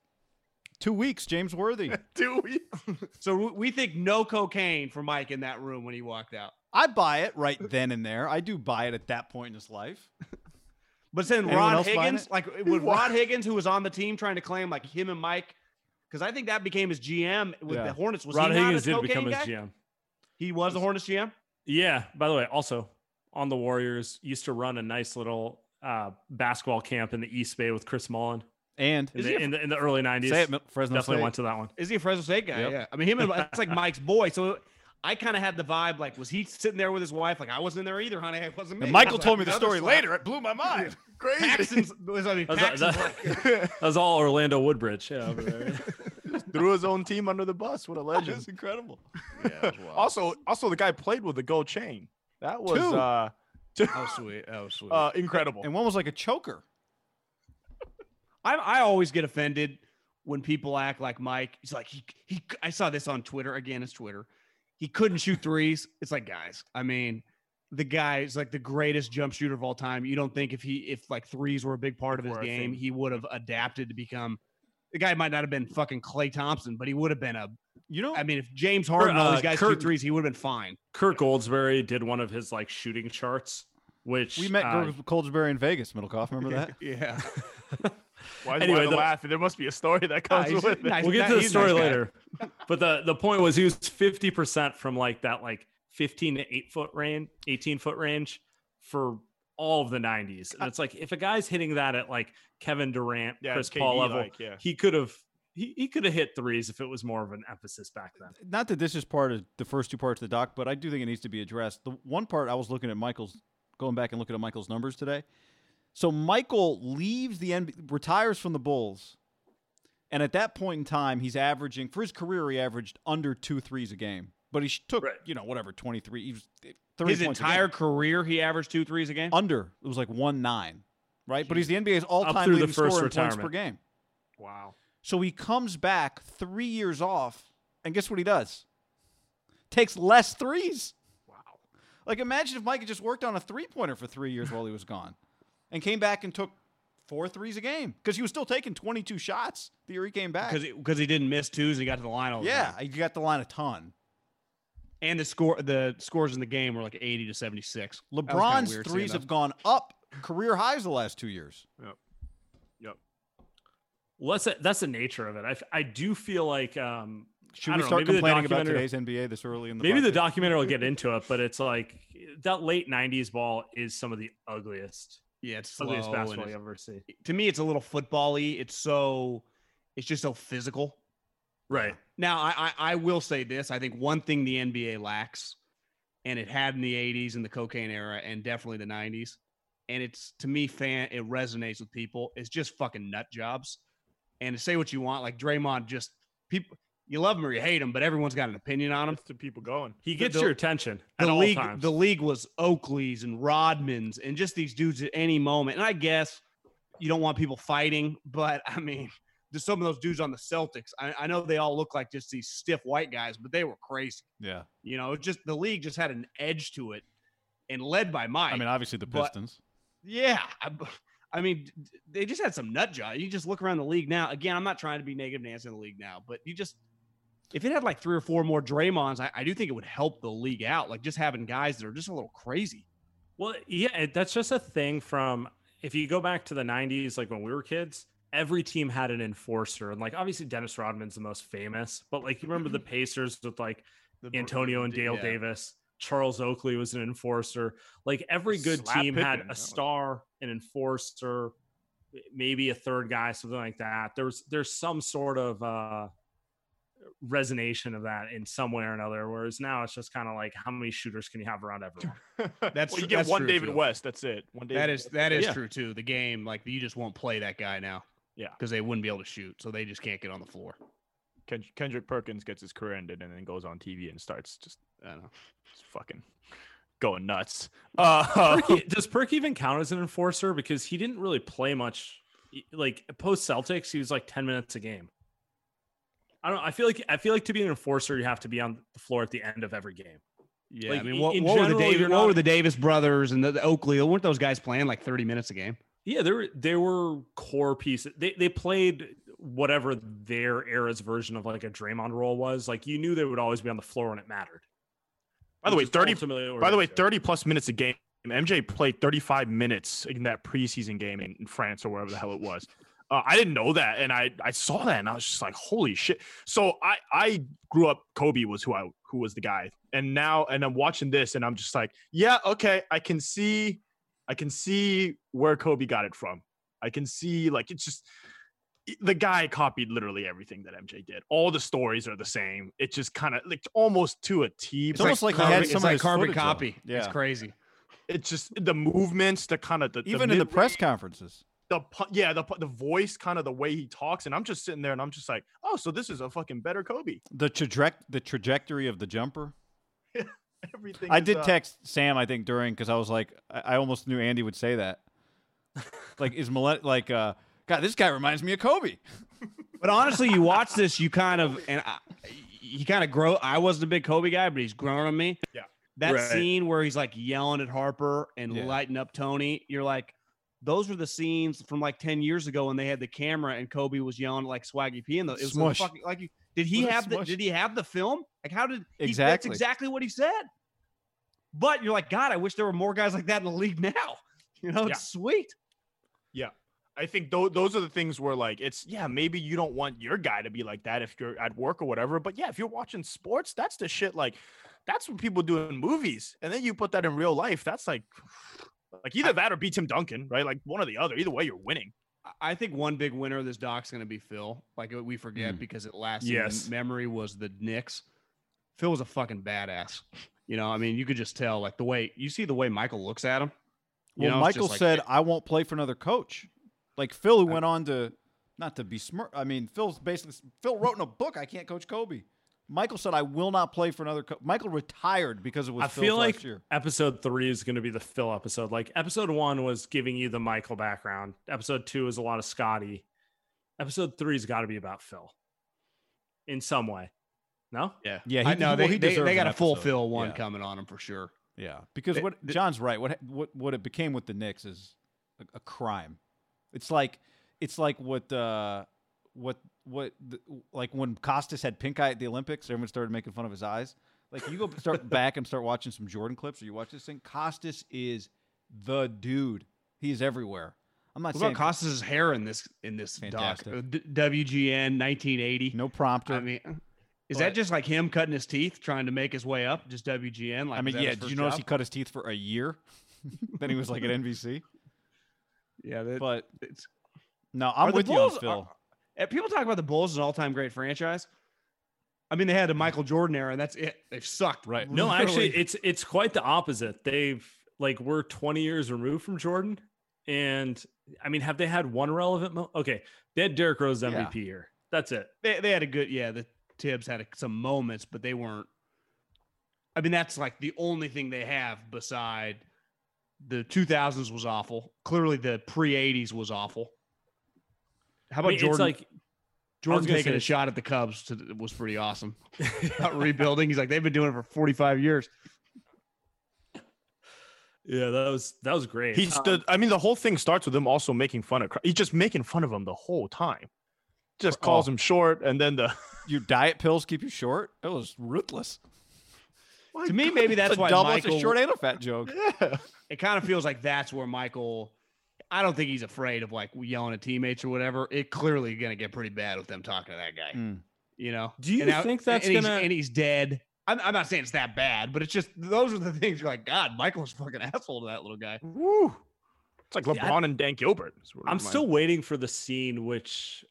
two weeks james worthy Do we? So we- we think no cocaine for Mike in that room when he walked out. I buy it right then and there. I do buy it at that point in his life. But then Anyone Rod Higgins, like with Rod Higgins, who was on the team trying to claim like him and Mike, because I think that became his GM with Yeah. the Hornets. Was Rod he not Higgins a did cocaine become his? GM. He was the Hornets GM. Yeah. By the way, also on the Warriors, used to run a nice little uh, basketball camp in the East Bay with Chris Mullin And in, Is he the, a in, the, in the early '90s. say it, Fresno Definitely State. went to that one. Is he a Fresno State guy? Yep. Yeah. I mean, him and it's like Mike's boy. So I kind of had the vibe like, was he sitting there with his wife? Like, I wasn't in there either, honey. I wasn't. And. Michael Like, told me the story slap. later. It blew my mind. Crazy. Paxton's was I mean, That was- that- like, That was all Orlando Woolridge. Yeah, over there. Threw his own team under the bus. What a legend. That's incredible. also, also the guy played with the gold chain. That was Two. uh, two- oh sweet, oh sweet. uh incredible. And one was like a choker. I I always get offended when people act like Mike. He's like he he. I saw this on Twitter again. It's Twitter. He couldn't shoot threes. It's like guys. I mean, the guy is like the greatest jump shooter of all time. You don't think if he if like threes were a big part of his game, he would have adapted to become. The guy might not have been fucking Klay Thompson, but he would have been a. You know, I mean, if James Harden, and all uh, these guys Kurt- shoot threes, he would have been fine. Kirk Goldsberry did one of his like shooting charts, which we met uh, Gordon Goldsberry in Vegas, Middlekauff. Remember that? Yeah. Why, Anyway, why the the- laugh? There must be a story that comes he's- with it. nice. we'll get not- to the he's a nice story later. but the the point was he was fifty percent from like that like fifteen to eight foot range, eighteen foot range for all of the nineties. And it's like if a guy's hitting that at like Kevin Durant, Yeah, Chris Paul level, like, yeah. he could have he, he could have hit threes if it was more of an emphasis back then. Not that this is part of the first two parts of the doc, but I do think it needs to be addressed. The one part I was looking at Michael's, going back and looking at Michael's numbers today. So Michael leaves the NBA, retires from the Bulls, and at that point in time, he's averaging for his career, he averaged under two threes a game. But he took, Right. you know, whatever, twenty three. He was eh, thirty His points a game. entire career, he averaged two threes a game. under. It was like one nine, right? But he's the NBA's all time leading scorer in points per game. Wow. So he comes back three years off, and guess what he does? Takes less threes. Wow. Like imagine if Mike had just worked on a three pointer for three years while he was gone, and came back and took four threes a game because he was still taking twenty two shots the year he came back. because because he didn't miss twos and he got to the line all the yeah, time. he got the line a ton. And the score the scores in the game were like 80 to 76. That was kinda LeBron's threes have gone up career highs the last two years. Yep. Well, that's a, that's the nature of it. I, I do feel like um, Should I we don't know, start maybe the complaining about today's NBA this early in the maybe the documentary will get into it, but it's like that late '90s ball is some of the ugliest Yeah, it's ugliest and basketball you ever see. to me, it's a little football-y. It's so, it's just so physical. Right. Now, I, I I will say this: I think one thing the NBA lacks, and it had in the '80s and the cocaine era, and definitely the '90s, and it's to me, fan it resonates with people. It's just fucking nut jobs, and to say what you want, like Draymond, just people. You love him or you hate him, but everyone's got an opinion on him. Gets the people going. He gets the- your attention at the all league times. the league was Oakley's and Rodmans and just these dudes at any moment. And I guess you don't want people fighting, but I mean, just some of those dudes on the Celtics. I, I know they all look like just these stiff white guys, but they were crazy. Yeah. You know, just the league just had an edge to it, and led by Mike. I mean, obviously the but- Pistons. yeah. I, I mean, they just had some nut job. You just look around the league now. Again, I'm not trying to be negative Nancy in the league now, but you just if it had like three or four more Draymonds, I, I do think it would help the league out. Like just having guys that are just a little crazy. Well, yeah, that's just a thing from if you go back to the 90s, like when we were kids, every team had an enforcer. And like obviously Dennis Rodman's the most famous, but like you remember the Pacers with like The- Antonio and Dale yeah. Davis. Charles Oakley was an enforcer. Like every good Slap team had Pippen. a star, an enforcer, maybe a third guy, something like that. There's there's some sort of uh resonation of that in some way or another. Whereas now it's just kind of like how many shooters can you have around everyone? That's well, you get that's one true, David too. West. That's it. One David That is West. that is Yeah. true too. The game, like you just won't play that guy now. Yeah. because they wouldn't be able to shoot, so they just can't get on the floor. Ken- Kendrick Perkins gets his career ended and then goes on TV and starts just I don't know. just fucking going nuts. Uh, Perk- does Perk even count as an enforcer? Because he didn't really play much. Like post Celtics, he was like ten minutes a game. I don't. I feel like I feel like to be an enforcer, you have to be on the floor at the end of every game. Yeah, Like, I mean, what, what were the general, Davis? What not- were the Davis brothers and the, the Oakley? Weren't those guys playing like thirty minutes a game? Yeah, they were They were core pieces. They they played whatever their era's version of like a Draymond role was. Like you knew they would always be on the floor when it mattered. by the way, thirty. By the way, thirty plus minutes a game. MJ played thirty five minutes in that preseason game in, in France or wherever the hell it was. Uh, I didn't know that, and I I saw that, and I was just like, holy shit. So I I grew up. Kobe was who I who was the guy, and now and I'm watching this, and I'm just like, yeah, okay, I can see, I can see where Kobe got it from. I can see like it's just the guy copied literally everything that MJ did. All the stories are the same. It just kind of like almost to a T. It's almost like he carbon, had it's some of like carbon copy. though. copy. it's crazy. it's just the movements, the kind of the the Even in the press conferences. the yeah, the the voice, kind of the way he talks, and I'm just sitting there and I'm just like, oh, so this is a fucking better Kobe. The traje- the trajectory of the jumper. Everything. I did uh, text Sam, I think, during because I was like, I, I almost knew Andy would say that. like, is Millet like, uh, God, this guy reminds me of Kobe. But honestly, you watch this, you kind of and I, he kind of grow. I wasn't a big Kobe guy, but he's grown on me. Yeah. That Right. scene where he's like yelling at Harper and Yeah. lighting up Toni, you're like, those were the scenes from like ten years ago when they had the camera and Kobe was yelling at, like Swaggy P. And the, it was like, Smush. fucking, like you- did he What a have the did he have the film? Like how did he, that's Exactly. exactly what he said. But you're like, God, I wish there were more guys like that in the league now. You know, it's sweet. Yeah. I think those those are the things where like it's yeah maybe you don't want your guy to be like that if you're at work or whatever but yeah if you're watching sports that's the shit like that's what people do in movies and then you put that in real life that's like like either that or beat Tim Duncan right like one or the other either way you're winning I- I think one big winner of this doc's going to be Phil. Like we forget Mm. because it lasted. Yes. memory was the Knicks. Phil was a fucking badass. You know, I mean, you could just tell like the way you see the way Michael looks at him. You Well, know, Michael like- said, "I won't play for another coach." Like Phil, who went on to not to be smart. I mean, Phil's basically Phil wrote in a book, "I can't coach Kobe." Michael said, "I will not play for another." Co-. Michael retired because it was. I Phil's feel last like year. episode three is going to be the Phil episode. Like episode one was giving you the Michael background. Episode two is a lot of Scotty. Episode three's got to be about Phil in some way. No, yeah, Yeah, he I know well, they, they, they got an a full. Phil one Yeah. coming on him for sure. Yeah, because They- what the- John's right. What what what it became with the Knicks is a, a crime. It's like it's like what uh what what the, like when Costas had pink eye at the Olympics, everyone started making fun of his eyes. Like you go start back and start watching some Jordan clips, or you watch this thing. Costas is the dude. He's everywhere. I'm not What saying about Costas' hair in this in this Fantastic. doc? Uh, D- WGN 1980. no prompter. I mean, is But- that just like him cutting his teeth, trying to make his way up? Just WGN? Like, I mean, yeah. his Did you notice job? he cut his teeth for a year? then he was like at NBC. Yeah, that, But it's, no, I'm the with you Bulls- on Phil. are- people talk about the Bulls as an all-time great franchise. I mean, they had a Michael Jordan era, and that's it. They've sucked. Right. No, actually, it's it's quite the opposite. They've like we're 20 years removed from Jordan, and I mean, have they had one relevant? Mo- okay, they had Derrick Rose MVP year. That's it. they, they had a good yeah. The Tibbs had a, some moments, but they weren't. I mean, that's like the only thing they have beside the 2000s was awful. Clearly, the pre 80s was awful. How I about mean, Jordan? it's like Jordan taking say- a shot at the Cubs to, was pretty awesome. About rebuilding, he's like they've been doing it for 45 years. yeah, that was that was great. He's the. Um, I mean, the whole thing starts with him also making fun of. He's just making fun of him the whole time. Just oh. calls Oh. him short, and then the. Your diet pills keep you short. It was ruthless. To me, maybe that's It's why double. Michael. It's a short and a fat joke. Yeah. it kind of feels like that's where Michael. I don't think he's afraid of like yelling at teammates or whatever. It clearly going to get pretty bad with them talking to that guy. Mm. You know? Do you And now- think that's and he's, gonna- and he's dead? I'm, I'm not saying it's that bad, but it's just those are the things you're like, God, Michael's a fucking asshole to that little guy. Woo. It's like Yeah, I- LeBron and Dan Gilbert. is what it I'm still waiting for the scene which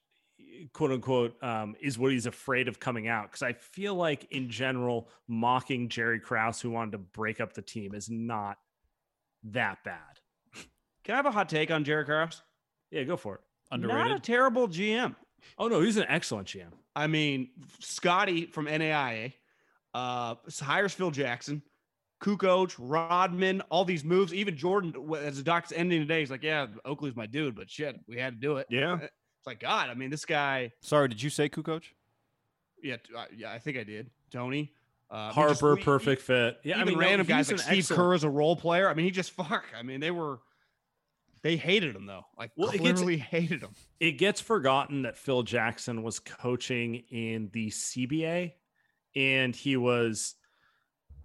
quote unquote um, is what he's afraid of coming out because I feel like in general mocking Jerry Krause who wanted to break up the team is not that bad. Can I have a hot take on jerry Krause? Yeah, go for it. underrated Not a terrible GM. Oh no, he's an excellent GM. I mean, Scotty from NAIA uh, hires Phil Jackson, Kukoc, Rodman, all these moves. Even Jordan, as the doc's ending today, he's like, "Yeah, Oakley's my dude, but shit, we had to do it." Yeah. It's like God. I mean, this guy. Sorry, did you say Kukoc? Yeah, t- uh, yeah, I think I did. Toni, uh, I mean, just Harper, we- perfect fit. e- Yeah, I even mean, no, random guys like an Steve excellent- Kerr as a role player. I mean, he just fuck. I mean, they were. They hated him though. Like Well, it gets- clearly hated him. It gets forgotten that Phil Jackson was coaching in the CBA and he was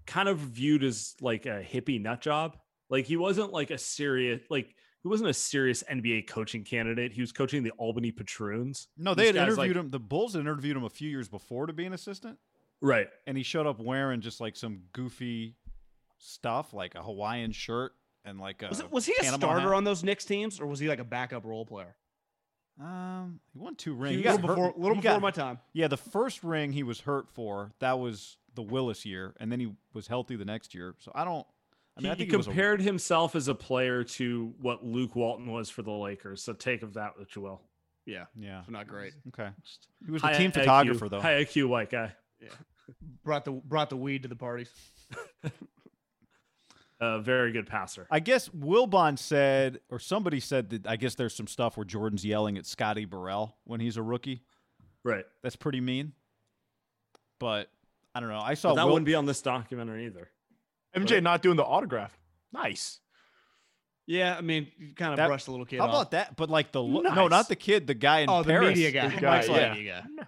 kind of viewed as like a hippie nut job. Like he wasn't like a serious like he wasn't a serious NBA coaching candidate. He was coaching the Albany Patroons. No, they These had interviewed like- him. The Bulls had interviewed him a few years before to be an assistant, Right. and he showed up wearing just like some goofy stuff, like a Hawaiian shirt and like a. Was, it, was he a Panama starter hat. on those Knicks teams, or was he like a backup role player? Um, he won two rings. A little got before, little he before got- my time. Yeah, the first ring he was hurt for that was the Willis year, and then he was healthy the next year. So I don't. I mean, he, I think he was a- compared himself as a player to what Luke Walton was for the Lakers. So take of that what you will. Yeah, yeah. not great. Okay. He was the High team IQ photographer though. High IQ white guy. Yeah, brought the brought the weed to the parties. A very good passer. I guess Wilbon said, or somebody said that I guess there's some stuff where Jordan's yelling at Scotty Burrell when he's a rookie. Right. That's pretty mean. But I don't know. I saw But that Wil- wouldn't be on this documentary either. MJ not doing the autograph. Nice. Yeah, I mean, you kind of That- brushed the little kid How off. about that? But like the lo- no, not the kid, the guy in Oh, the Paris. media guy. The guy, Mike's yeah. media guy.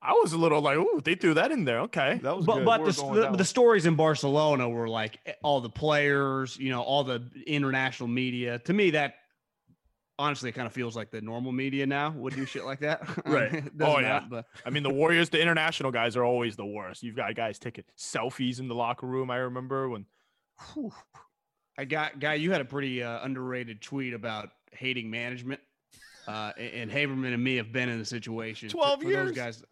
I was a little like, ooh, they threw that in there. Okay. That was But good. but We're the, the, the stories in Barcelona were like all the players, you know, all the international media. To me, that honestly it kind of feels like the normal media now would do shit like that. Right. Oh, yeah. but I mean, the Warriors, the international guys are always the worst. You've got guys taking selfies in the locker room. I remember when. Whew. I got guy. You had a pretty uh, underrated tweet about hating management, uh, and Haberman and me have been in the situation. 12 for years? Those guys.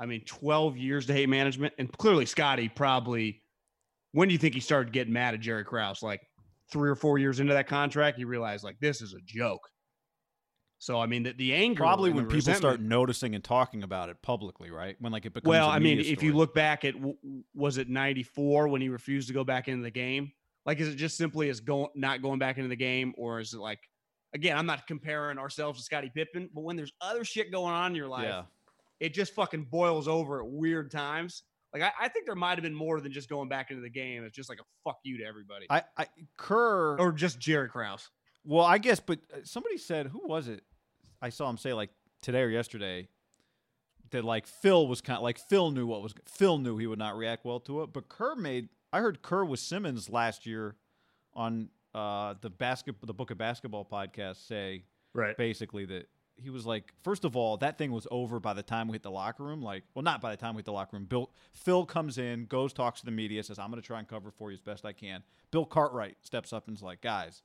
I mean, twelve years to hate management, and clearly Scotty probably. When do you think he started getting mad at Jerry Krause? Like three or four years into that contract, he realized like this is a joke. So I mean, the, the anger Probably when people start noticing and talking about it publicly, right? When like it becomes. Well, I mean, if you look back at was it '94 when he refused to go back into the game? Like, is it just simply as going not going back into the game, or is it like, again, I'm not comparing ourselves to Scottie Pippen, but when there's other shit going on in your life, yeah, it just fucking boils over at weird times. Like, I, I think there might have been more than just going back into the game. It's just like a fuck you to everybody, I, I Kerr. or just Jerry Krause. Well, I guess, but uh, somebody said, who was it? I saw him say like today or yesterday that like Phil was kind of like Phil knew what was Phil knew he would not react well to it, but Kerr made. I heard Kerr with Simmons last year on uh, the basket the Book of Basketball podcast say Right. basically that he was like, first of all, that thing was over by the time we hit the locker room. Like, well, not by the time we hit the locker room. Bill Phil comes in, goes talks to the media, says, "I'm going to try and cover for you as best I can." Bill Cartwright steps up and's like, "Guys,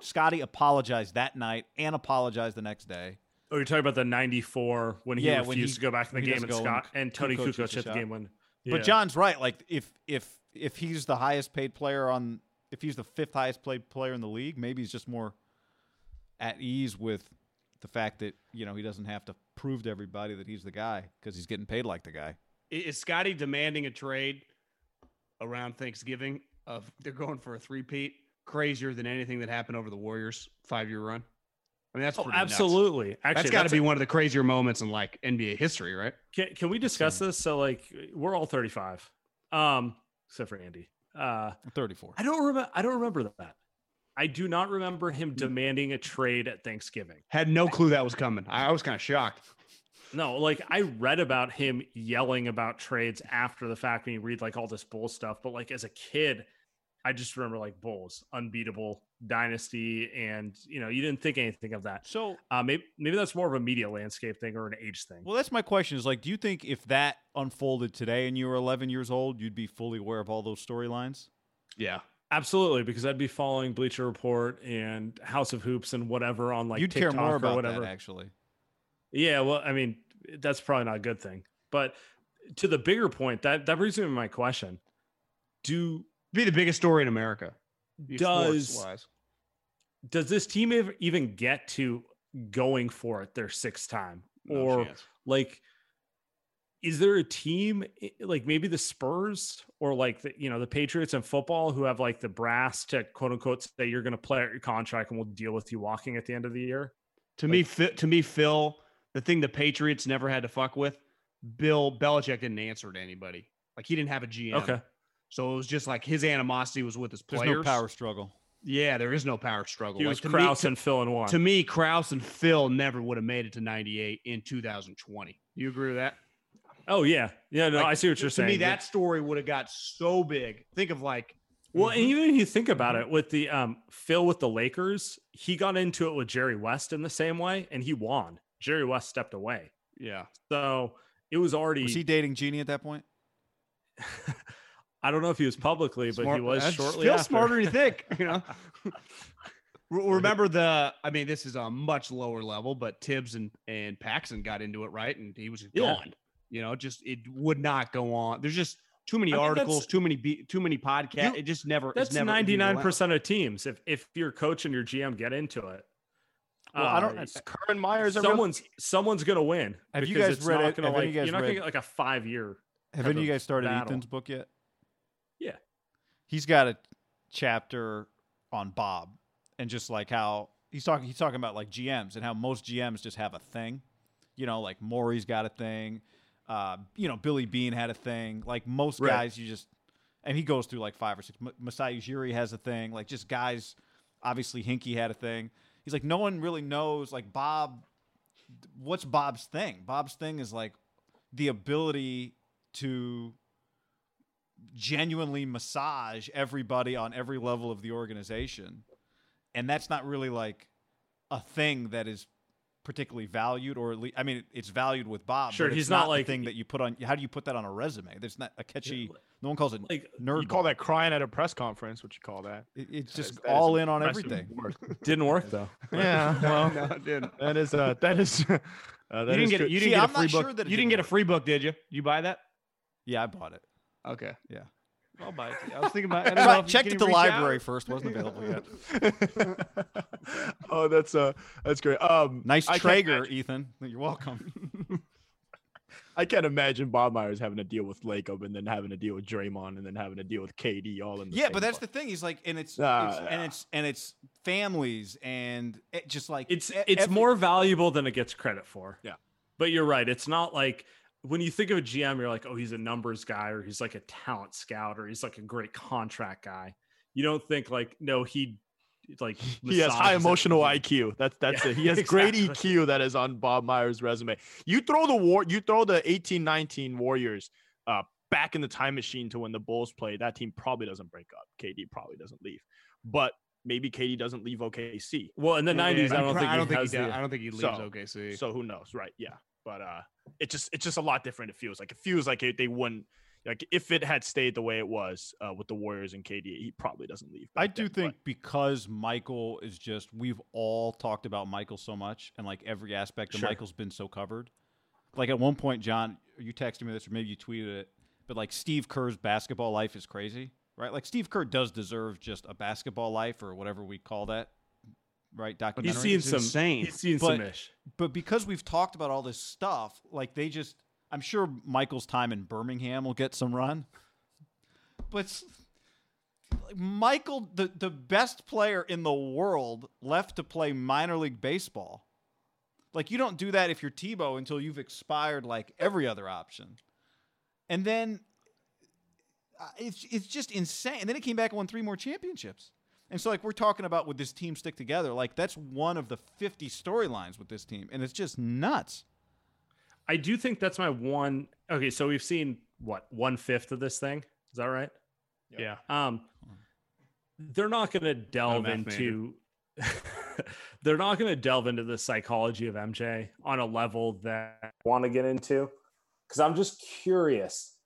Scotty apologized that night and apologized the next day. Oh, you're talking about the '94 when he Yeah, when refused he- to go back in the game and doesn't Scott and and Toni Kukoc Kukoc hit the shot. game win. But John's right. Like if if if he's the highest paid player on, if he's the fifth highest paid player in the league, maybe he's just more at ease with the fact that you know he doesn't have to prove to everybody that he's the guy because he's getting paid like the guy. Is Scotty demanding a trade around Thanksgiving of they're going for a three-peat crazier than anything that happened over the Warriors five-year run? I mean, that's Oh, pretty nuts. absolutely. Actually, that's got to be a- one of the crazier moments in like NBA history, right? Can, can we discuss this? So, like, we're all 35, um, except for Andy. Uh, 34. I don't remember. I don't remember that. I do not remember him demanding a trade at Thanksgiving. Had no clue that was coming. I, I was kind of shocked. No, like I read about him yelling about trades after the fact when you read like all this bull stuff. But like as a kid, I just remember like Bulls, unbeatable dynasty, and you know you didn't think anything of that. So Uh, maybe maybe that's more of a media landscape thing or an age thing. well, that's my question. Is like, do you think if that unfolded today and you were 11 years old, you'd be fully aware of all those storylines? Yeah. Absolutely, because I'd be following Bleacher Report and House of Hoops and whatever on like you'd TikTok care more or about whatever. that actually. Yeah, well, I mean, that's probably not a good thing. But to the bigger point, that that brings me to my question: Do Be the biggest story in America. Does- does this team ev- even get to going for it their sixth time, No or chance. like? Is there a team like maybe the Spurs or like the you know the Patriots in football who have like the brass to quote unquote say you're going to play out your contract and we'll deal with you walking at the end of the year? To me, Phil, to me, Phil, the thing the Patriots never had to fuck with, Bill Belichick didn't answer to anybody. Like he didn't have a GM. Okay, So it was just like his animosity was with his There's players. no power struggle. Yeah, there is no power struggle. he Like, was to me- Krause to- and Phil in one. to me, Krause and Phil never would have made it to 98 in 2020. Do you agree with that? oh yeah, yeah. No, Like, I see what you're to saying. To me, that story would have got so big. Think of like, Well, and even if you think about Mm-hmm. it, with the um, Phil with the Lakers, he got into it with Jerry West in the same way, and he won. Jerry West stepped away, yeah, so it was already. Was he dating Jeannie at that point? I don't know if he was publicly, but he was that's shortly Still after. smarter than you think. You know. Remember the? I mean, this is a much lower level, but Tibbs and and Paxson got into it right, and he was just Yeah. gone. You know, just it would not go on. There's just too many I articles, too many be- too many podcasts. You- It just never. That's ninety nine percent of teams. If if your coach and your GM get into it, Well, I don't- uh, That's Curran Myers. every- someone's gonna win. Have you guys it's read not it- Gonna have like, you guys you're not gonna read- get like a five year. Have type any of you guys started battle. Ethan's book yet? Yeah. He's got a chapter on Bob and just like how he's talking he's talking about like GMs and how most GMs just have a thing. You know, like Morey's got a thing. Uh, you know, Billy Beane had a thing. Like most Right. guys you just and he goes through like five or six. M- Masai Ujiri has a thing. Like just guys obviously Hinkie had a thing. He's like no one really knows like Bob what's Bob's thing? Bob's thing is like the ability to genuinely massage everybody on every level of the organization. And that's not really like a thing that is particularly valued or at least, I mean it's valued with Bob. Sure, but he's not the like- thing that you put on how do you put that on a resume? There's not a catchy no one calls it Like nerd. You call ball. that crying at a press conference? What you call that? It- it's just is- that is all in on everything. work. didn't work though. yeah, well, No, it didn't. that is uh, that is. Uh, that You didn't is get true. it. You didn't get a free book. sure that you didn't didn't get a free book, did you? You buy that? Yeah, I bought it. Okay. Yeah. I'll buy it. I was thinking about. I don't know if checked can at the reach out. library first, wasn't available yet. oh, that's uh, that's great. Um, Nice I can't Traeger, Ethan. You're welcome. I can't imagine Bob Myers having to deal with Lacob and then having to deal with Draymond and then having to deal with KD all in the yeah, same but that's bucket. the thing. He's like, and it's, Ah, it's and it's and it's families and it just like It's e- it's every- more valuable than it gets credit for. Yeah. But you're right. It's not like when you think of a GM, you're like, oh, he's a numbers guy, or he's like a talent scout, or he's like a great contract guy. You don't think like, no, he like he has high emotional everything. IQ. That's that's Yeah, it. He has great. EQ that is on Bob Myers' resume. You throw the war, you throw the 18-19 Warriors uh, back in the time machine to when the Bulls played. That team probably doesn't break up. KD probably doesn't leave, but maybe KD doesn't leave OKC. Well, in the Yeah, '90s, I don't pro- think I don't he think has he. does- the- I don't think he leaves So- OKC. So who knows, right? Yeah, but uh, it just it's just a lot different. It feels like it feels like it, they wouldn't. like if it had stayed the way it was uh, with the Warriors and KD, he probably doesn't leave. I do then, but- think because Michael is just we've all talked about Michael so much and like every aspect of Sure. Michael's been so covered. Like at one point, John, you texted me this or maybe you tweeted it, but like Steve Kerr's basketball life is crazy, right? Like Steve Kerr does deserve just a basketball life or whatever we call that, right? Documentary. He's seen It's some. insane. He's seen But- some ish. but because we've talked about all this stuff, like they just, I'm sure Michael's time in Birmingham will get some run. But like, Michael, the, the best player in the world, left to play minor league baseball. Like you don't do that if you're Tebow until you've expired like every other option. And then uh, it's it's just insane. And then he came back and won three more championships. And so, like, we're talking about would this team stick together? Like, that's one of the 50 storylines with this team. And it's just nuts. I do think that's my one. Okay, so we've seen what one fifth of this thing. Is that right? yeah. Um, they're not going to delve into. they're not going to delve into the psychology of MJ on a level that I want to get into, because I'm just curious,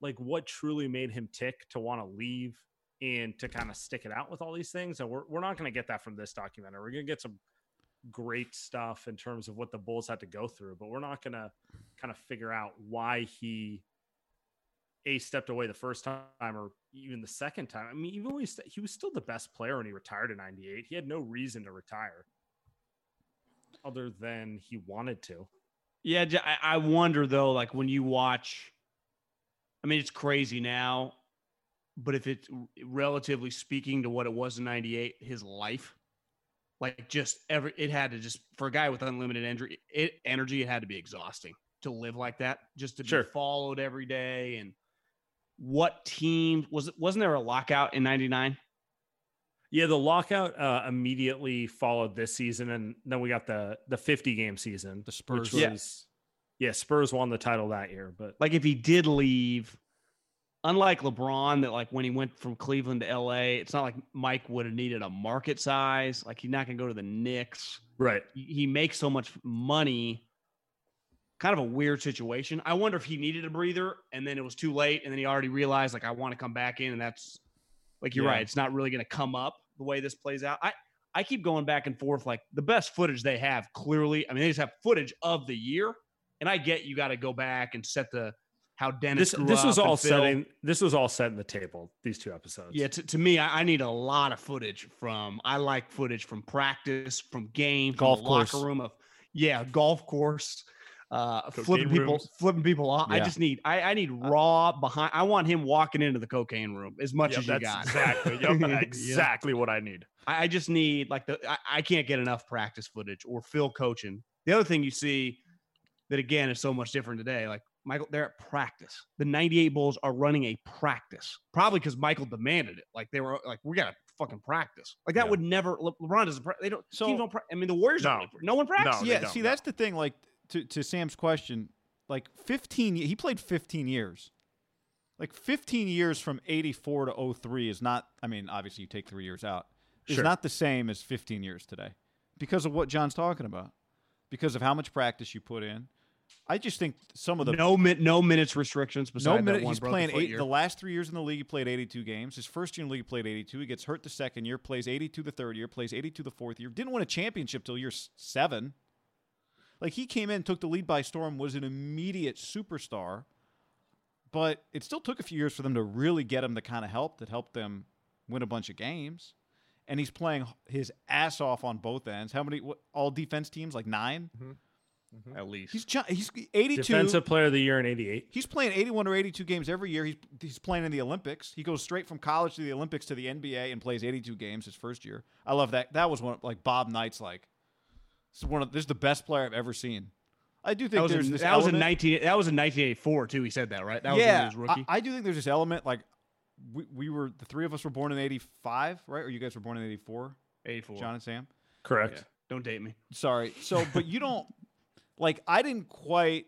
like what truly made him tick to want to leave and to kind of stick it out with all these things. And we're we're not going to get that from this documentary. We're going to get some great stuff in terms of what the Bulls had to go through, but we're not going to kind of figure out why he a stepped away the first time or even the second time. I mean, even when he, st- he was still the best player when he retired in 98. He had no reason to retire other than he wanted to. Yeah, I wonder though, like when you watch, I mean, it's crazy now, but if it's relatively speaking to what it was in '98, his life, like just every, it had to just for a guy with unlimited energy, it energy, it had to be exhausting to live like that, just to Sure. be followed every day. And what team was it? Wasn't there a lockout in '99? Yeah, the lockout uh, immediately followed this season, and then we got the the 50 game season. The Spurs. which Yeah. yeah, Spurs won the title that year, but like if he did leave, unlike LeBron, that like when he went from Cleveland to LA, it's not like Mike would have needed a market size. Like he's not gonna go to the Knicks. right. He, makes so much money. Kind of a weird situation. I wonder if he needed a breather and then it was too late, and then he already realized like I want to come back in, and that's like you're Yeah. right. It's not really gonna come up the way this plays out. I I keep going back and forth. Like the best footage they have, clearly, I mean, they just have footage of the year, and I get you got to go back and set the how Dennis. This this was all setting. This was all set in the table. These two episodes. Yeah, to, to me, I, I need a lot of footage from. I like footage from practice, from game, from Golf locker course. room of, yeah, golf course, uh, flipping people, rooms. flipping people off. I just need, I, I need raw behind. I want him walking into the cocaine room as much Yep, as you that's got. exactly yep, Yeah. exactly what I need. I, I just need like the. I, I can't get enough practice footage or Phil coaching. The other thing you see that again is so much different today, like. Michael, they're at practice. The 98 Bulls are running a practice, probably because Michael demanded it. Like they were like, we got to fucking practice. Like that Yeah. would never. Le- LeBron doesn't. pra- They don't. So- teams don't. pra- I mean, the Warriors. No. don't. No one practices. No, yeah, see, no. that's the thing. Like, to, to Sam's question, like 15, he played 15 years. Like 15 years from 84 to 03 is not, I mean, obviously you take three years out, is Sure. not the same as 15 years today because of what John's talking about, because of how much practice you put in. I just think some of the no min, no minutes restrictions. Besides no that minute one he's playing foot eight. year. The last three years in the league, he played 82 games. His first year in the league, he played 82. He gets hurt the second year, plays 82 the third year, plays 82 the fourth year. Didn't win a championship till year seven. Like he came in, took the lead by storm, was an immediate superstar. But it still took a few years for them to really get him the kind of help that helped them win a bunch of games. And he's playing his ass off on both ends. How many what, all defense teams? Like mm-hmm. Nine. at least. He's he's 82. Defensive Player of the Year in '88. He's playing 81 or 82 games every year. He's he's playing in the Olympics. He goes straight from college to the Olympics to the NBA and plays 82 games his first year. I love that. That was one like Bob Knight's like this is one of this is the best player I've ever seen. I do think that was, there's in, this that was in 19. That was in 1984 too. He said that right. That was yeah, he was rookie. I, I do think there's this element like we, we were the three of us were born in 85, right? Or you guys were born in 84, 84. John and Sam? Correct. Yeah. Don't date me. Sorry. So, but you don't like I didn't quite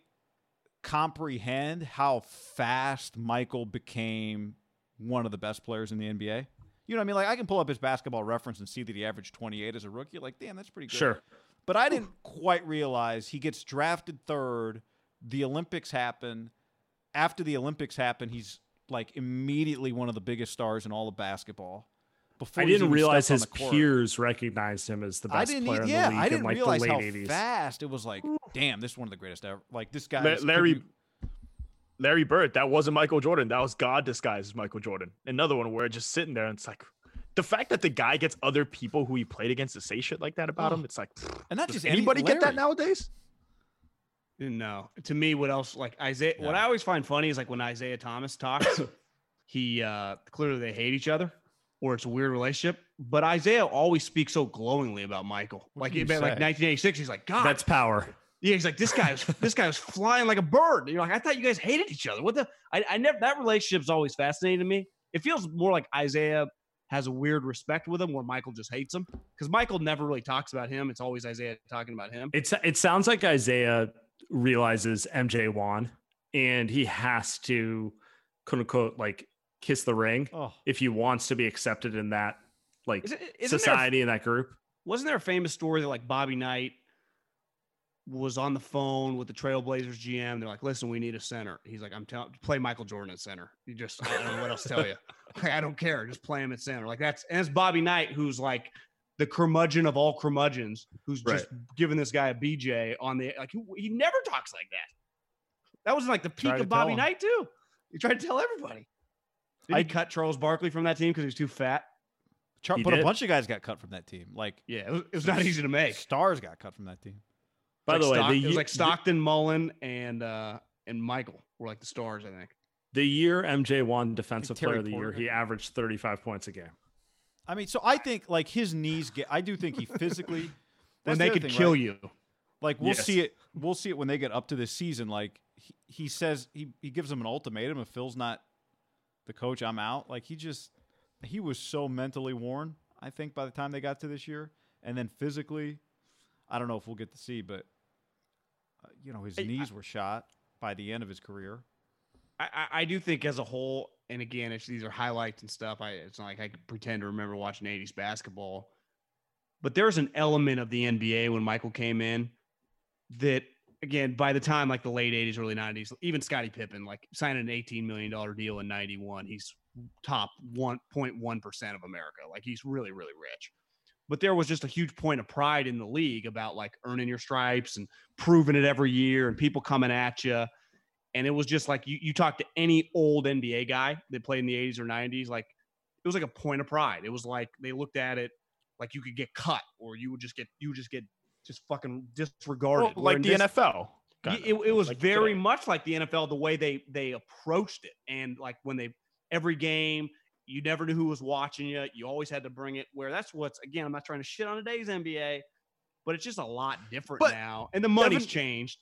comprehend how fast Michael became one of the best players in the NBA. You know what I mean? Like I can pull up his basketball reference and see that he averaged 28 as a rookie. Like, damn, that's pretty good. Sure. But I didn't quite realize he gets drafted third. The Olympics happen, after the Olympics happen, he's like immediately one of the biggest stars in all of basketball. Before I didn't realize his peers recognized him as the I best didn't. player e- in yeah, the league Yeah, I didn't in like realize the how 80s. fast it was. Like, damn, this is one of the greatest ever. Like this guy, La- Larry be- Larry Bird, that wasn't Michael Jordan. That was God disguised as Michael Jordan. Another one where just sitting there and it's like the fact that the guy gets other people who he played against to say shit like that about Oh. him, it's like and not does just any- anybody get that nowadays? No, to me, what else? Like Isiah, what I always find funny is like when Isiah Thomas talks, he uh clearly they hate each other or it's a weird relationship. But Isiah always speaks so glowingly about Michael. What like you like 1986, he's like, God, That's power. yeah, he's like this guy was this guy was flying like a bird. And you're like, I thought you guys hated each other. What the? I, I never that relationship's always fascinating to me. It feels more like Isiah has a weird respect with him, where Michael just hates him because Michael never really talks about him. It's always Isiah talking about him. It's it sounds like Isiah realizes MJ won and he has to quote unquote like kiss the ring Oh, if he wants to be accepted in that like Isn't, isn't there society in that group. wasn't there a famous story that like Bobby Knight was on the phone with the Trailblazers GM? They're like, "Listen, we need a center." He's like, "I'm telling, play Michael Jordan at center." You just, I don't know what else to tell you. Like, I don't care, just play him at center. Like that's and it's Bobby Knight who's like the curmudgeon of all curmudgeons, who's just giving this guy a BJ on the like. He, he never talks like that. That was like the peak of Bobby. Knight too. He tried to tell everybody. Did I- cut Charles Barkley from that team because he was too fat? Char- but a bunch of guys got cut from that team. Like Yeah, it was, it was not easy to make. stars got cut from that team. By like the way, Stock- the it was like Stockton, Mullin, and uh and Michael were like the stars. I think. The year MJ won Defensive Player of the Year, he averaged 35 points a game. I mean, so I think like his knees get. I do think he physically. When they the could thing, kill right? you. Like we'll Yes. see it. We'll see it when they get up to this season. Like he, he says, he he gives them an ultimatum. If Phil's not the coach, I'm out. Like he just he was so mentally worn. I think by the time they got to this year, and then physically, I don't know if we'll get to see, but uh, you know his I- knees were shot by the end of his career. I, I, do think as a whole, and again, it's these are highlights and stuff. I it's not like I could pretend to remember watching '80s basketball, but there's an element of the NBA when Michael came in that again by the time like the late '80s, early '90s, even Scottie Pippen like signed an 18 million dollar deal in '91. He's top 1.1 percent of America. Like he's really really rich. But there was just a huge point of pride in the league about like earning your stripes and proving it every year and people coming at you and it was just like you, you talk to any old NBA guy that played in the 80s or 90s, like it was like a point of pride. It was like they looked at it like you could get cut or you would just get you would just get just fucking disregarded. Well, like the this- NFL. It, it was like very today. much like the NFL the way they they approached it and like when they every game you never knew who was watching you you always had to bring it where that's what's again I'm not trying to shit on today's NBA but it's just a lot different But now and the money's Devin- changed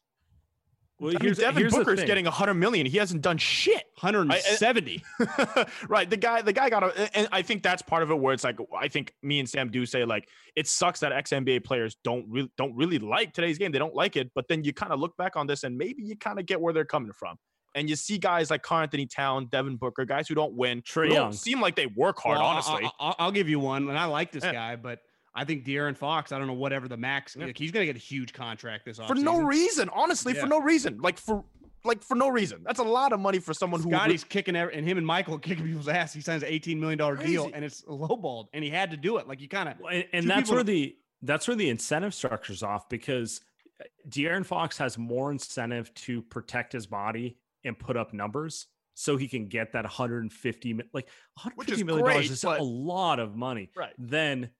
Well, I mean, here's, Devin here's Booker's getting 100 million. He hasn't done shit. 170 right. The guy, the guy got a, and I think that's part of it where it's like, I think me and Sam do say like, it sucks that ex NBA players don't really, don't really like today's game. They don't like it. But then you kind of look back on this and maybe you kind of get where they're coming from. And you see guys like Karl-Anthony Town, Devin Booker, guys who don't win, don't Young. seem like they work hard, Well, I- honestly. I, will give you one, and I like this Yeah. guy, but I think De'Aaron Fox. I don't know whatever the max. Yeah. Like, he's gonna get a huge contract this offseason. for no reason, honestly, Yeah. for no reason. Like for, like for no reason. That's a lot of money for someone who. Scotty's kicking, every, and him and Michael kicking people's ass. He signs an eighteen million dollar deal, and it's lowballed, and he had to do it. Like you kind of Well, and, and that's people- where the that's where the incentive structure's off because uh, De'Aaron Fox has more incentive to protect his body and put up numbers so he can get that 150 mi- like 150 is dollars great, is but- a lot of money. Right. Then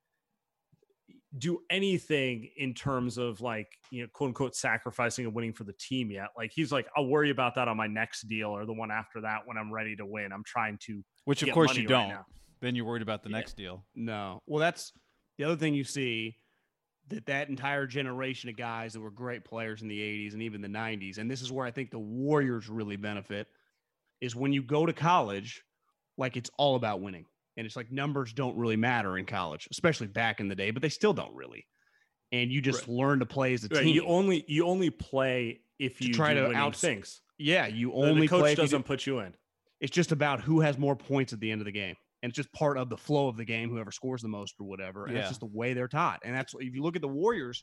do anything in terms of like you know quote unquote sacrificing and winning for the team yet like he's like i'll worry about that on my next deal or the one after that when i'm ready to win i'm trying to Which of course you don't. now. then you're worried about the Yeah. next deal. no. Well, that's the other thing you see that that entire generation of guys that were great players in the '80s and even the '90s, and this is where I think the Warriors really benefit, is when you go to college, like it's all about winning. And it's like numbers don't really matter in college, especially back in the day, but they still don't really. And you just learn to play as a Right, team. you only you only play if To you try do to outs- things yeah, you only the coach play if you do- doesn't put you in It's just about who has more points at the end of the game. And it's just part of the flow of the game, whoever scores the most or whatever. And Yeah. it's just the way they're taught. And that's if you look at the Warriors,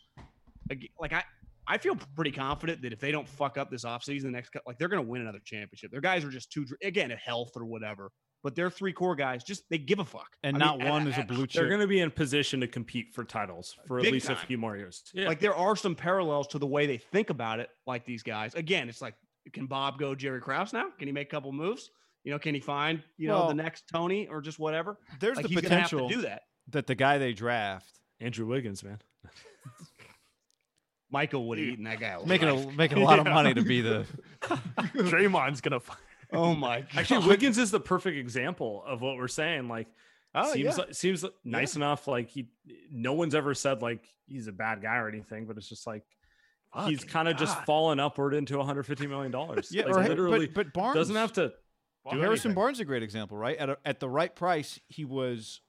like I, I feel pretty confident that if they don't fuck up this offseason, the next like they're going to win another championship. Their guys are just too again health or whatever, but their three core guys just they give a fuck. and I not mean, one and- is a and- blue They're going to be in position to compete for titles for at Big least a few more years. Yeah. Like there are some parallels to the way they think about it, like these guys. Again, it's like, can Bob go Jerry Krause now? Can he make a couple moves? You know, can he find you know the next Toni or just whatever? There's Like the he's gonna have potential to do that. that the guy they draft Andrew Wiggins, man. Michael would have eaten that guy. making alive. a making a lot of money to be the Draymond's gonna. Find. Oh my god. Actually, Wiggins is the perfect example of what we're saying. Like, Oh seems yeah. like, seems nice enough. Like he, no one's ever said like he's a bad guy or anything, but it's just like he's kind of just fallen upward into 150 million dollars. yeah, like, or, literally but, but Barnes doesn't have to. Well, do Harrison anything. Barnes is a great example, right? At a, at the right price, he was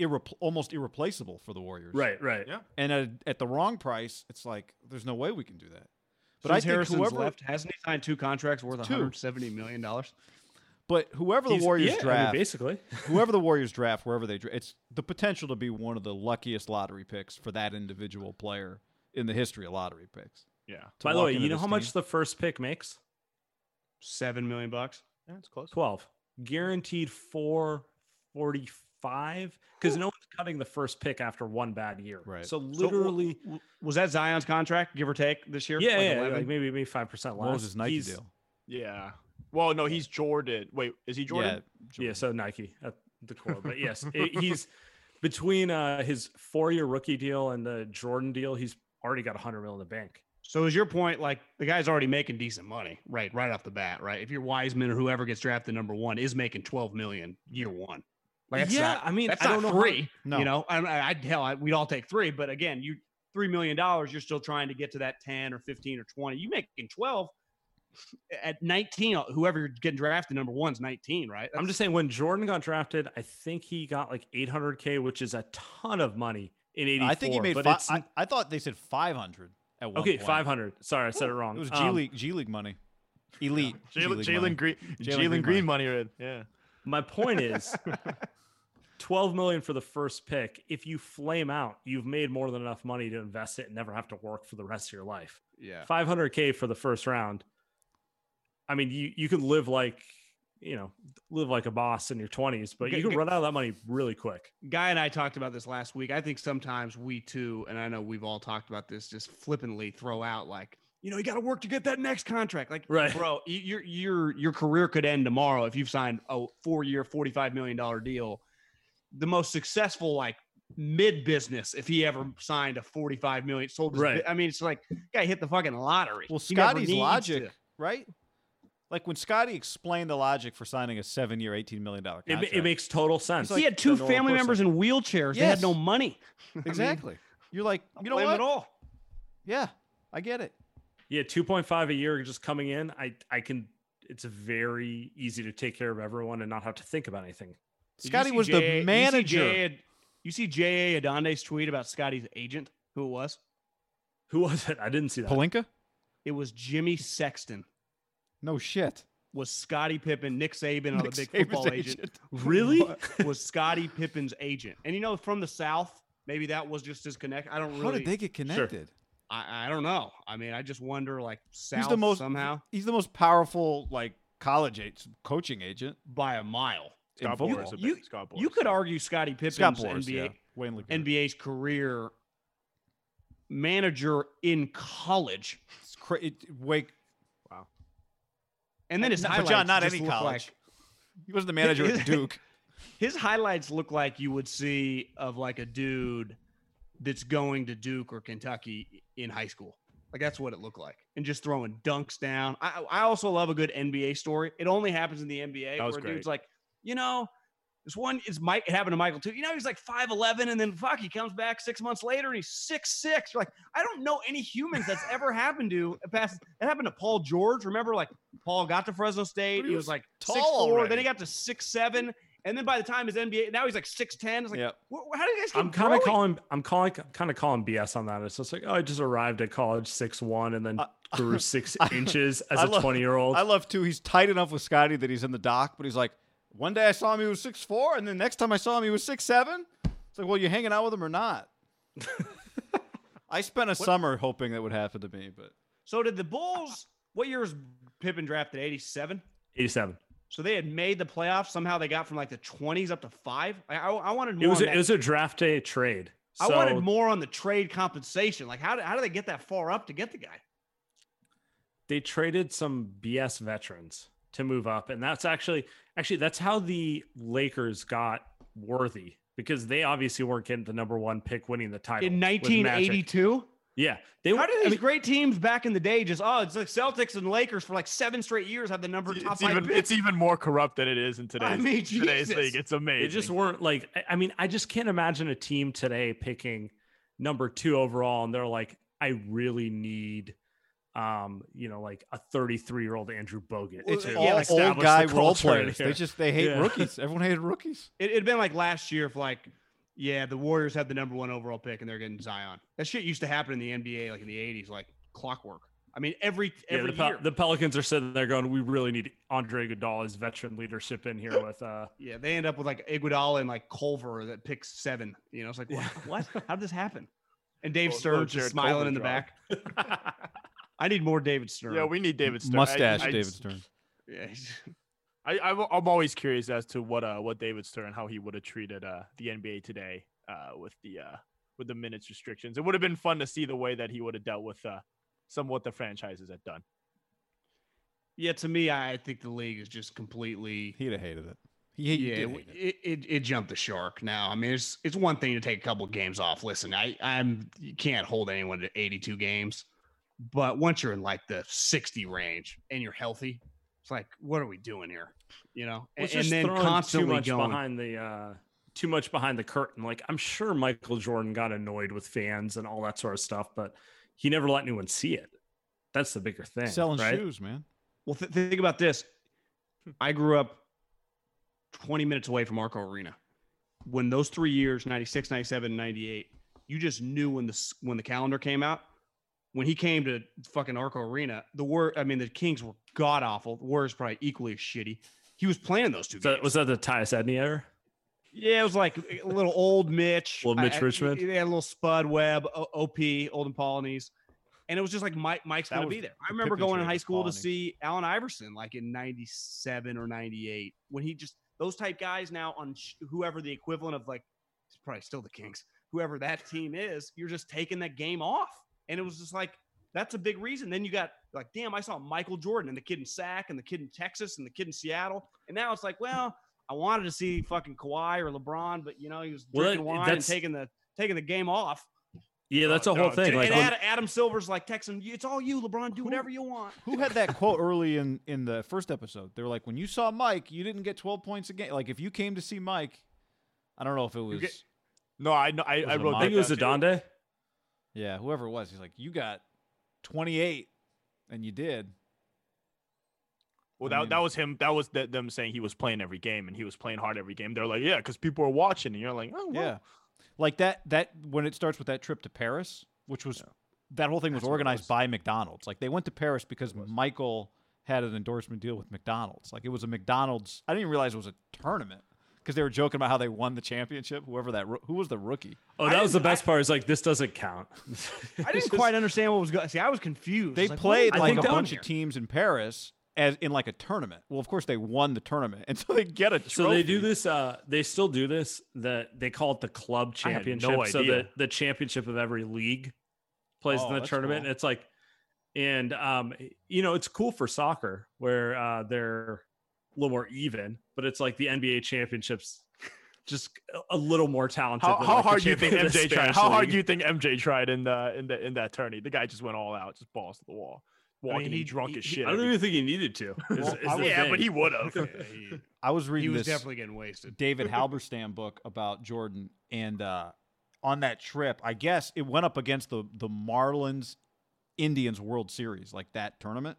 irrepl- almost irreplaceable for the Warriors. Right, right. Yeah. And at, at the wrong price, it's like there's no way we can do that. But I think Harrison's whoever, left hasn't he signed two contracts worth Two. 170 million dollars? but whoever the He's- Warriors yeah, I mean, draft, basically. whoever the Warriors draft, wherever they draft, it's the potential to be one of the luckiest lottery picks for that individual player in the history of lottery picks. Yeah. By the way, you know how much the first pick makes? Seven million bucks. Yeah, it's close. 12. Guaranteed 445 because no one's cutting the first pick after one bad year. Right. So So, literally, w- was that Zion's contract, give or take, this year? yeah, Like yeah, like maybe maybe 5% less. What was his Nike He's- deal? Yeah. Well, no, he's Jordan. Wait, is he Jordan? Yeah, Yeah. so Nike at the core. But yes, it- he's between uh, his four year rookie deal and the Jordan deal, he's already got 100 mil in the bank. So is your point like the guy's already making decent money, right? Right off the bat, right? If you're Wiseman or whoever gets drafted number one is making 12 million year one. Like Yeah, not- I mean, that's I not don't know how- three. No. You know, I, I, I'd hell, I, we'd all take three, but again, you three million dollars, you're still trying to get to that 10 or 15 or 20. You making 12 at 19. Whoever you're getting drafted number one's 19, right? I'm just saying, when Jordan got drafted, I think he got like 800K, which is a ton of money in 84. I think he made. but Fi- it's, I, I thought they said 500 at one okay, point. 500. Sorry, I said it wrong. It was G Um, League G League money. Elite. G Jalen League Jalen money. Green. Jalen Jalen Green Green, money. Red. Yeah. My point is 12 million for the first pick. If you flame out, you've made more than enough money to invest it and never have to work for the rest of your life. yeah. 500k for the first round. I mean, you you could live like, you know, live like a boss in your 20s, but you can run out of that money really quick. Guy and I talked about this last week. I think sometimes we too, and I know we've all talked about this, just flippantly throw out like, you know, you got to work to get that next contract. Like, Right. bro, your your your career could end tomorrow if you've signed a four year, forty five million dollar deal. The most successful like mid business if he ever signed a forty five million sold. His Right. bi- I mean, it's like guy hit the fucking lottery. Well, Scotty's logic, to. right? Like when Scotty explained the logic for signing a seven-year, eighteen million dollar It, contract. ma- it makes total sense. he had two to a normal family person. members in wheelchairs. They had no money. I mean, exactly. You're like, don't you know blame what? him At all. Yeah, I get it. Yeah, 2.5 a year just coming in. I I can it's very easy to take care of everyone and not have to think about anything. Did Scotty was J.A. the you see manager. You see J.A. Adande's tweet about Scotty's agent, who it was? Who was it? I didn't see that. Pelinka? It was Jimmy Sexton. No shit. Was Scotty Pippen, Nick Saban, on the big Saban's football agent. agent. Really? was Scotty Pippen's agent. And you know, from the South, maybe that was just his connect. I don't really. How did they get connected? I, I don't know. I mean, I just wonder, like, South He's the most somehow He's the most powerful like college agent, coaching agent. by a mile. In Scott football. Boras. a You, Scott you could argue Scottie Pippen's Scott Boras, NBA, yeah. Wayne NBA's career manager in college. It's cra- it, wake. And then his No, highlights. John, not just any look college. like- He wasn't the manager at Duke. his highlights look like you would see of like a dude that's going to Duke or Kentucky in high school. Like that's what it looked like, and just throwing dunks down. I I also love a good NBA story. It only happens in the NBA That was where great. dude's like, you know, this one is Mike. It happened to Michael too. You know, he's like five eleven, and then fuck, he comes back six months later and he's six six. Like, I don't know any humans that's ever happened to. Uh, past it happened to Paul George. Remember, like Paul got to Fresno State. He he was was like tall six four. Then he got to six seven. And then by the time his NBA, now he's like six ten. It's like, Yep. how do you guys keep I'm kind of calling. I'm calling. Kind of calling BS on that. It's just like, oh, I just arrived at college six one and then uh, I- grew six inches as I a love- 20 year old. I love too. He's tight enough with Scotty that he's in the doc, but he's like, one day I saw him, he was six four, and then next time I saw him, he was six seven. It's like, well, you hanging out with him or not? I spent a summer hoping that would happen to me, but So did the Bulls? What year was Pippen drafted? Eighty seven. 87. So they had made the playoffs. Somehow they got from like the twenties up to five. I, I, I wanted more. It was on a, that- it was a draft day trade. I So wanted more on the trade compensation. Like how did, how do they get that far up to get the guy? they traded some BS veterans to move up, and that's actually actually that's how the Lakers got Worthy because they obviously weren't getting the number one pick, winning the title In 1982. Yeah, they How were. did I these mean, great teams back in the day just oh it's like Celtics and Lakers for like seven straight years have the number top It's five even picks. it's even more corrupt than it is in today's, mean, today's Jesus. league. It's amazing. they just weren't like. I- I mean, I just can't imagine a team today picking number two overall, and they're like, I really need. Um, you know, like a 33 year old Andrew Bogut. it's to all yeah, establish old the guy role players. They just they hate Yeah. rookies. Everyone hated rookies. It had been like last year if like yeah the Warriors had the number one overall pick and they're getting Zion. That shit used to happen in the NBA like in the 80s like clockwork. I mean every Yeah, every the, Pel- year. the Pelicans are sitting there going, "We really need Andre Iguodala's veteran leadership in here with uh yeah, they end up with like Iguodala and like Culver that picks seven. You know, it's like what? what? How did this happen? And Dave Little- Stern just smiling Culver in the drop. back. I need more David Stern. yeah, we need David Stern. Mustache I, David Stern. Yeah, he's- I, I, am always curious as to what uh what David Stern how he would have treated uh the NBA today uh with the uh with the minutes restrictions. It would have been fun to see the way that he would have dealt with uh some what the franchises had done. yeah. To me, I think the league is just completely He'd have hated it. He, he yeah, it, it. it, it, it jumped the shark. Now, I mean, it's it's one thing to take a couple games off. Listen, I I'm you can't hold anyone to 82 games, but once you're in like the 60 range and you're healthy, it's like, what are we doing here? You know, and, It's and then constantly too much going. behind the uh too much behind the curtain. Like I'm sure Michael Jordan got annoyed with fans and all that sort of stuff, but he never let anyone see it. That's the bigger thing. Selling right? shoes, man. Well, th- think about this. I grew up 20 minutes away from Arco Arena. When those three years, 96, 97, 98, you just knew when the when the calendar came out. When he came to fucking Arco Arena, the war I mean, the Kings were god awful. The Warriors probably equally as shitty. He was playing those two So, games. was that the Tyus Edney era? yeah, it was like a little old Mitch. Old Mitch I- Richmond? They had a little Spud Webb, O- OP, Olden Polynice. And it was just like Mike, Mike's That to be there. I remember going in high school to see Allen Iverson like in 97 or 98 when he just, those type guys now on sh- whoever the equivalent of like, it's probably still the Kings, whoever that team is, you're just taking that game off. And it was just like, that's a big reason. Then you got like, damn, I saw Michael Jordan and the kid in Sac and the kid in Texas and the kid in Seattle. And now it's like, well, I wanted to see fucking Kawhi or LeBron, but you know, he was drinking that- wine and taking the taking the game off. Yeah, that's uh, Oh, the whole no, thing. dude, Like and Adam, Adam Silver's like texting, "It's all you, LeBron. Do whatever you want." Who had that quote early in in the first episode? They were like, when you saw Mike, you didn't get 12 points a game. Like if you came to see Mike, I don't know if it was get- No, I know I, I wrote? I think it was that down, too. Adande. Yeah, whoever it was. He's like, you got 28, and you did. Well, I that, mean- that was him. That was th- them saying he was playing every game and he was playing hard every game. They're like, yeah, because people are watching, and you're like, oh, well. Yeah, like that. That when it starts with that trip to Paris, which was that whole thing was That's what organized was. by McDonald's. Like they went to Paris because Michael had an endorsement deal with McDonald's. Like it was a McDonald's. I didn't even realize it was a tournament because they were joking about how they won the championship. Whoever that who was the rookie. Oh, that was the best part. Is like this doesn't count. I didn't quite understand what was going. See, I was confused. They was like, played is like a bunch here? of teams in Paris as in like a tournament. Well, of course they won the tournament, and so they get a trophy. So they do this. Uh, they still do this. That they call it the club I had no championship. so idea. the the championship of every league plays Oh, in the tournament. cool. And it's like, and um, you know, it's cool for soccer where uh, they're a little more even, but it's like the NBA championships. Just a- a little more talented. How, how like, hard do you think champion of the MJ tried? Spanish How hard do you think MJ tried in the in the in that tourney? The guy just went all out, just balls to the wall, walking he- he, drunk he- as shit. I don't even think he needed to. is- Well, is I was- yeah, thing. but he would have. I was reading. he was this definitely getting wasted. David Halberstam book about Jordan, and uh, on that trip, I guess it went up against the the Marlins Indians World Series, like that tournament.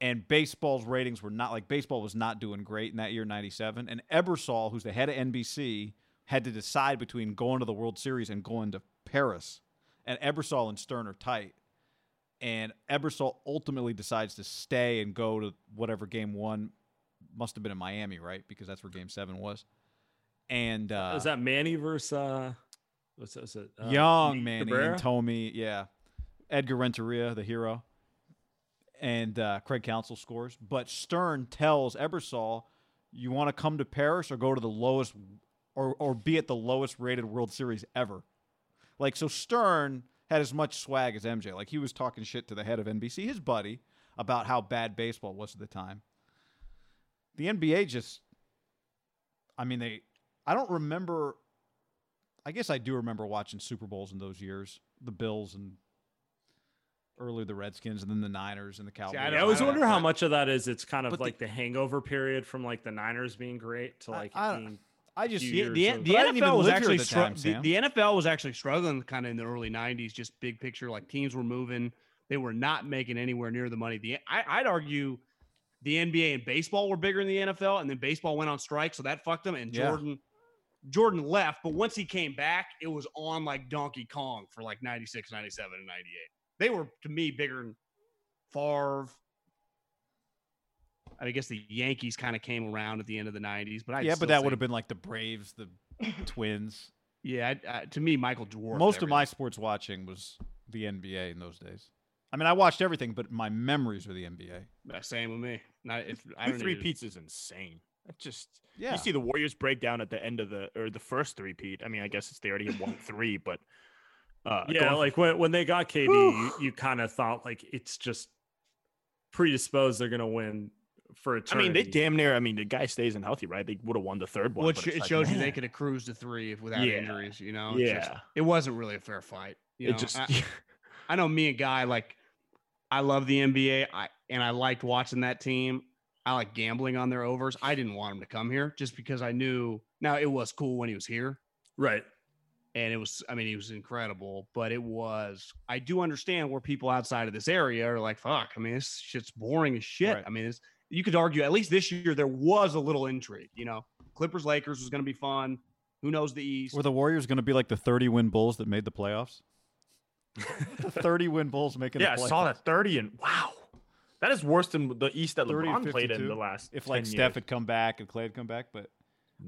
And baseball's ratings were not like baseball was not doing great in that year, '97. And Ebersol, who's the head of NBC, had to decide between going to the World Series and going to Paris. And Ebersol and Stern are tight. And Ebersol ultimately decides to stay and go to whatever game one must have been in Miami, right? Because that's where game seven was. And uh, is that Manny versus? Uh, What's, what's it? Uh, Young Manny Cabrera? and Thome, yeah. Edgar Renteria, the hero, and uh, Craig Counsell scores. But Stern tells Ebersol, "You want to come to Paris or go to the lowest, or or be at the lowest rated World Series ever." Like so, Stern had as much swag as MJ. Like he was talking shit to the head of NBC, his buddy, about how bad baseball was at the time. The NBA just, I mean, they. I don't remember I guess I do remember watching Super Bowls in those years, the Bills and earlier the Redskins, and then the Niners and the Cowboys. I Yeah, I always don't- wonder how much of that is it's kind of But like the, hangover period from like the Niners being great to like I- being I just few The, the, the But I didn't even NFL was actually at the stru- time, the, the NFL was actually struggling kind of in the early '90s. Just big picture, like teams were moving, they were not making anywhere near the money. The I, I'd argue the NBA and baseball were bigger than the NFL, and then baseball went on strike, so that fucked them. And Yeah. Jordan Jordan left, but once he came back, it was on like Donkey Kong for like '96, '97, and '98. They were to me bigger than Favre. I guess the Yankees kind of came around at the end of the '90s, but I yeah, but that would have been like the Braves, the Twins. Yeah, I, I, to me, Michael dwarfed Most of my sports watching was the NBA in those days. I mean, I watched everything, but my memories were the NBA. Uh, same with me. Not if I Two don't three need peats is insane. That just Yeah. you see the Warriors break down at the end of the or the first three peat. I mean, I guess it's they already won three, but uh, yeah, going- like when when they got KD, you, you kind of thought like it's just predisposed they're gonna win for a time. I mean, they damn near. I mean, the guy stays in healthy, right? They would have won the third one. Well, it, but sh- it's it like, shows you they could have cruised to three without Yeah. injuries. You know, It's just- Yeah. it wasn't really a fair fight. You know? It just I, I know me and Guy like. I love the NBA, I and I liked watching that team. I like gambling on their overs. I didn't want him to come here just because I knew. Now it was cool when he was here, right. And it was. I mean, he was incredible, but it was. I do understand where people outside of this area are like, "Fuck." I mean, this shit's boring as shit. Right. I mean, it's, you could argue at least this year there was a little intrigue. You know, Clippers Lakers was going to be fun. Who knows the East? Were the Warriors going to be like the 30 win Bulls that made the playoffs? the 30 win Bulls making yeah, I the playoffs. saw that thirty and wow, that is worse than the East that LeBron played in the last. If like 10 Steph had come back and Klay had come back, but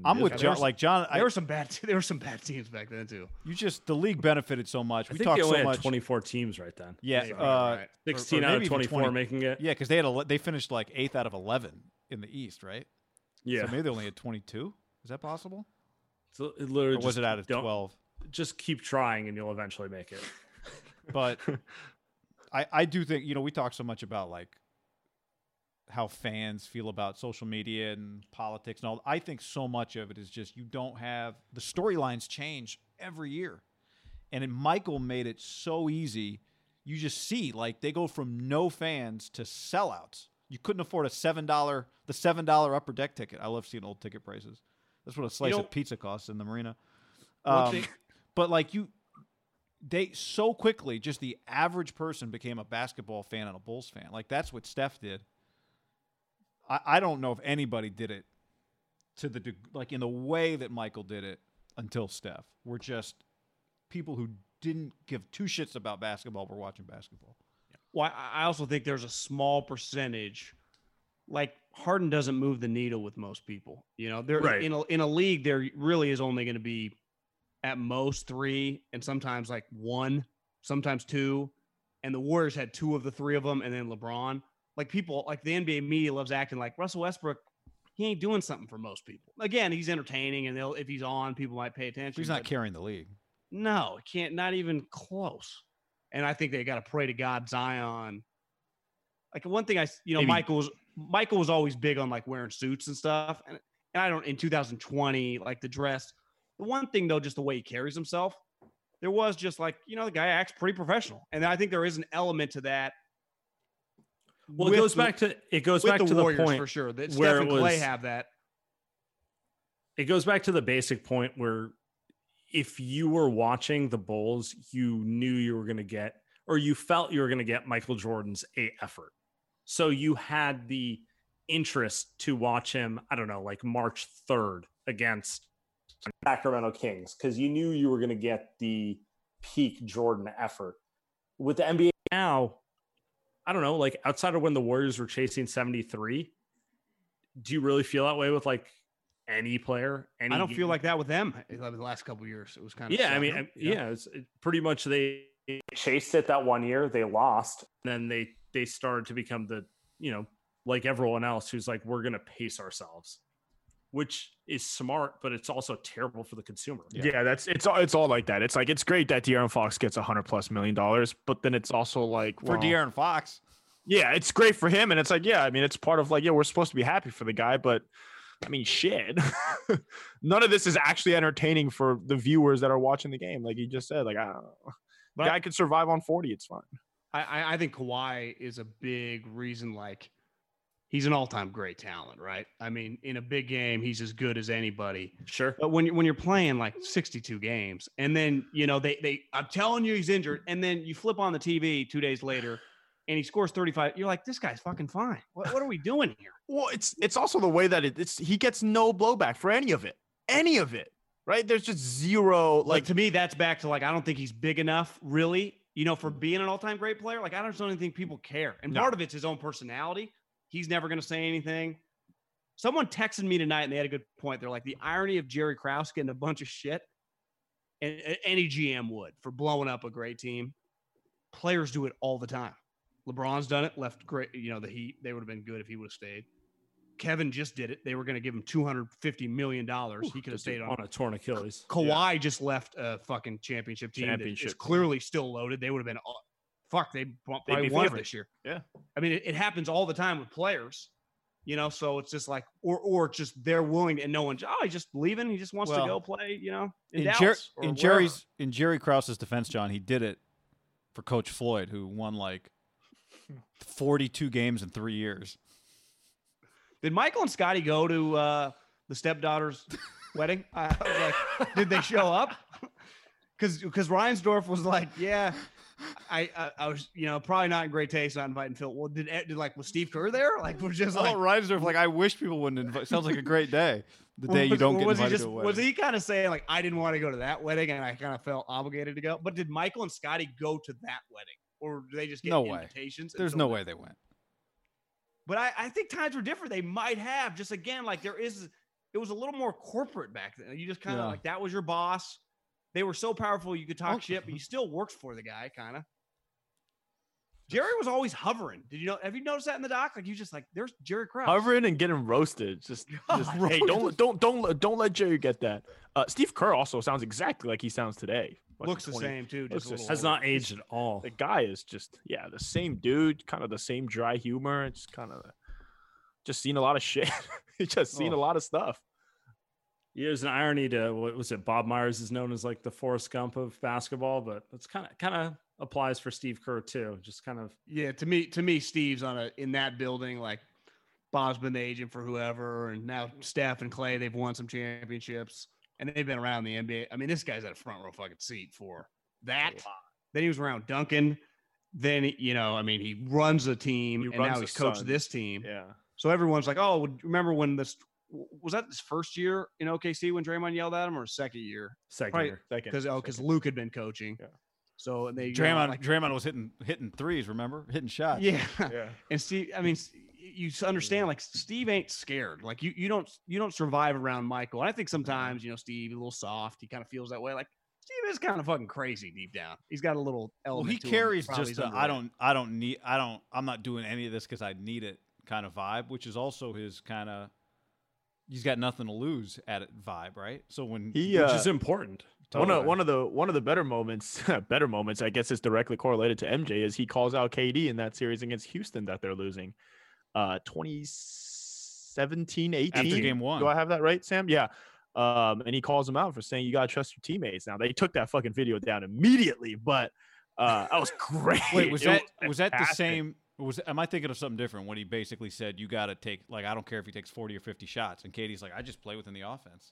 I'm with John. Like John, I, there were some bad. There were some bad teams back then too. you just the league benefited so much. I We think talked they only so had much. 24 teams right then. Yeah, Maybe, uh, right. or- or 16 out of 24 20. making it. Yeah, because they had a, they finished like eighth out of 11 in the East, right? Yeah. So maybe they only had 22. Is that possible? So it literally Or was just it out of 12? Just keep trying and you'll eventually make it. But I I do think you know we talk so much about like how fans feel about social media and politics and all. I think so much of it is just you don't have the storylines change every year, and Michael made it so easy. You just see like they go from no fans to sellouts. You couldn't afford a seven dollar the seven dollar upper deck ticket. I love seeing old ticket prices. That's what a slice know- of pizza costs in the marina. Um, thing- but like you, they so quickly just the average person became a basketball fan and a Bulls fan. Like that's what Steph did. I, I don't know if anybody did it to the deg- like in the way that Michael did it until Steph. We're just people who didn't give two shits about basketball were watching basketball. Well, I I also think there's a small percentage. Like Harden doesn't move the needle with most people. You know, there Right. in a in a league there really is only going to be at most three, and sometimes like one, sometimes two. And the Warriors had two of the three of them, and then LeBron. Like people, like the NBA media loves acting like Russell Westbrook. He ain't doing something for most people. Again, he's entertaining, and they'll if he's on, people might pay attention. He's not carrying the league. no, it can't. Not even close. And I think they got to pray to God Zion. Like one thing I, s- you know, Maybe- Michael was Michael was always big on like wearing suits and stuff. And, and I don't in 2020 like the dress. The one thing though, just the way he carries himself, there was just like you know the guy acts pretty professional, and I think there is an element to that. Well, it goes the- back to it goes back the to the point for sure. That where Steph and Klay was- have that. it goes back to the basic point where if you were watching the Bulls, you knew you were going to get, or you felt you were going to get Michael Jordan's A effort. So you had the interest to watch him, I don't know, like March 3rd against Sacramento Kings, because you knew you were going to get the peak Jordan effort. With the NBA now, I don't know, like outside of when the Warriors were chasing 73, do you really feel that way with like any player. Any I don't feel like that with them uh, the last couple of years. It was kind of Yeah, I mean, I- yeah, it's it, pretty much they chased it that one year. They lost, then they they started to become the you know like everyone else who's like we're gonna pace ourselves, which is smart, but it's also terrible for the consumer. Yeah. that's it's all it's all like that. It's like it's great that De'Aaron Fox gets a hundred plus million dollars, but then it's also like For well, De'Aaron Fox. Yeah, it's great for him, and it's like yeah, I mean, it's part of like yeah, we're supposed to be happy for the guy, but I mean, shit, none of this is actually entertaining for the viewers that are watching the game. Like you just said, like I don't know, But the I- could survive on forty, it's fine. I, I, I think Kawhi is a big reason. Like, he's an all-time great talent, right? I mean, in a big game, he's as good as anybody. Sure. But when you- when you're playing like 62 games, and then you know they they I'm telling you he's injured, and then you flip on the TV two days later, and he scores 35. You're like, this guy's fucking fine. What, what are we doing here? Well, it's it's also the way that it, it's he gets no blowback for any of it, any of it, right? There's just zero Like like to me, that's back to like I don't think he's big enough, really. You know, for being an all-time great player, like I don't even think people care. And No. part of it's his own personality. He's never going to say anything. Someone texted me tonight, and they had a good point. They're like, the irony of Jerry Krause getting a bunch of shit, and any GM would for blowing up a great team. Players do it all the time. LeBron's done it. Left great. You know, the Heat. They would have been good if he would have stayed. Kevin just did it. They were going to give him two hundred fifty million dollars. He could have stayed on on a torn Achilles. Kawhi just left a fucking championship team. Championship. Championship It's clearly still loaded. They would have been, fuck, they probably won it this year. Yeah. I mean, it, it happens all the time with players, you know. So it's just like, or or just they're willing, and no one, oh, he's just leaving. He just wants Well, to go play, you know, in, In, Jer- in. Jerry's in Jerry Krause's defense, John, he did it for Coach Floyd, who won like 42 games in three years. Did Michael and Scottie go to uh, the stepdaughter's wedding? I was like, did they show up? Because because Reinsdorf was like, yeah, I, I I was you know probably not in great taste not inviting Phil. Well, did, eh, did like was Steve Kerr there? Like was just Oh, like. Reinsdorf, like I wish people wouldn't invite. Sounds like a great day. The day you don't get was he just to a wedding. was he kind of saying like I didn't want to go to that wedding and I kind of felt obligated to go? But did Michael and Scottie go to that wedding, or do they just get No way. invitations? and There's no way they went. But I, I think times were different. They might have just again like there is. It was a little more corporate back then. You just kind of Yeah. like that was your boss. They were so powerful you could talk Oh. shit, but you still worked for the guy, kind of. Jerry was always hovering. Did you know? Have you noticed that in the doc? Like you just like there's Jerry Krause. hovering and getting roasted. Just, just hey, don't don't don't let- don't let Jerry get that. Uh, Steve Kerr also sounds exactly like he sounds today. What, looks the same too. looks Just a the little Has older. not aged at all. The guy is just yeah, the same dude, kind of the same dry humor. It's kind of just seen a lot of shit. He's just seen a Oh. lot of stuff. Yeah, there's an irony to what was it? Bob Myers is known as like the Forrest Gump of basketball, but it's kind of kind of applies for Steve Kerr too. Just kind of Yeah, to me, to me, Steve's on a in that building. Like Bob's been the agent for whoever, and now Steph and Klay, they've won some championships, and they've been around the NBA. I mean, this guy's at a front row fucking seat for that. Then he was around Duncan. Then you know, I mean, he runs a team, He and now he's coached this team. Yeah. So everyone's like, "Oh, remember when this was that his first year in OKC when Draymond yelled at him, or second year? second Probably- year. Second. Because oh, because. Luke had been coaching. Yeah. So and they you know, Draymond, like- Draymond was hitting hitting threes. Remember, hitting shots. yeah. Yeah. And Steve, I mean, you s- understand like Steve ain't scared. Like you, you don't, you don't survive around Michael. And I think mm-hmm. sometimes, you know, Steve a little soft. He kind of feels that way. Like Steve is kind of fucking crazy deep down. He's got a little Well, he to carries probably just is a, I don't I don't need I don't I'm not doing any of this because I need it kind of vibe, which is also his kind of he's got nothing to lose at it vibe, right? So when He which uh, is important. one of one of the one of the better moments, better moments, I guess, is directly correlated to MJ. Is he calls out KD in that series against Houston that they're losing, uh, 2017, 18. After game one. Do I have that right, Sam? Yeah. Um, and he calls him out for saying you gotta trust your teammates. Now they took that fucking video down immediately, but uh, that was great. wait was It that was that the fantastic. Same? Was am I thinking of something different when he basically said you got to take like I don't care if he takes forty or fifty shots, and KD's like I just play within the offense.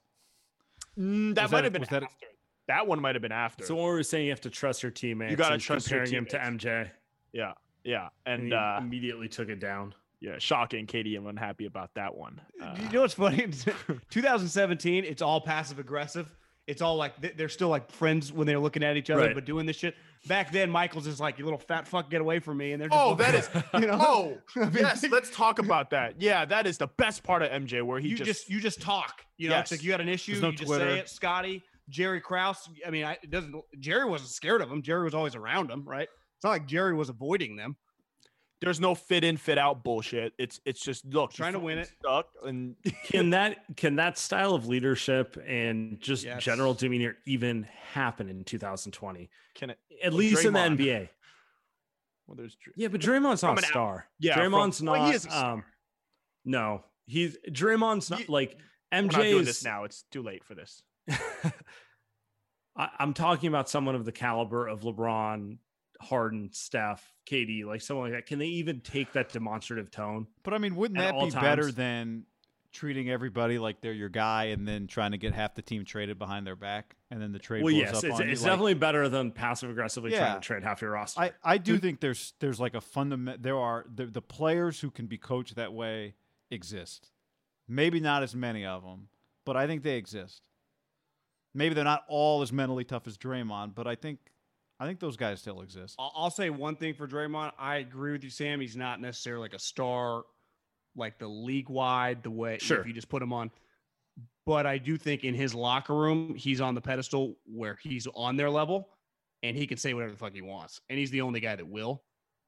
Mm, that might have been was that- after. That one might have been after. So when we were saying you have to trust your teammates, You gotta he's trust your comparing him to MJ, yeah, yeah, and, and he uh, immediately took it down. yeah, shocking. KD, I'm unhappy about that one. Uh, you know what's funny? 2017, it's all passive aggressive. It's all like they- they're still like friends when they're looking at each other, Right. but doing this shit. Back then, Michael's just like, "You little fat fuck, get away from me!" And they're just Oh, looking that at- is you know. Oh, I mean, yes. Let's talk about that. Yeah, that is the best part of MJ, where he you just, just, you just talk. You know, it's like you got an issue, no you just Twitter. say it. Scottie, Jerry Krause. I mean, I, it doesn't. Jerry wasn't scared of him. Jerry was always around him, right? It's not like Jerry was avoiding them. There's no fit in, fit out bullshit. It's it's just look, Trying to win it. Stuck and can that can that style of leadership and just Yes. general demeanor even happen in 2020? can it? At Well, least in the NBA. Well, there's Dr- Yeah, but Draymond's From not a an out- star. Yeah, from- Draymond's well, not. he is a star. um, no, he's Draymond's not You- like We're MJ not doing is. this now. It's too late for this. I, I'm talking about someone of the caliber of LeBron, Harden, Steph, KD, like someone like that. Can they even take that demonstrative tone? But I mean, wouldn't that be better than treating everybody like they're your guy and then trying to get half the team traded behind their back and then the trade Well, yes, up it's, on you? it's Like, definitely better than passive aggressively trying to trade half your roster. I, I do think there's there's like a fundament. There are the, the players who can be coached that way exist. Maybe not as many of them, but I think they exist. Maybe they're not all as mentally tough as Draymond, but I think I think those guys still exist. I'll, I'll say one thing for Draymond. I agree with you, Sam. He's not necessarily like a star, like the league wide, the way Sure. if you just put him on. But I do think in his locker room, he's on the pedestal where he's on their level and he can say whatever the fuck he wants. And he's the only guy that will,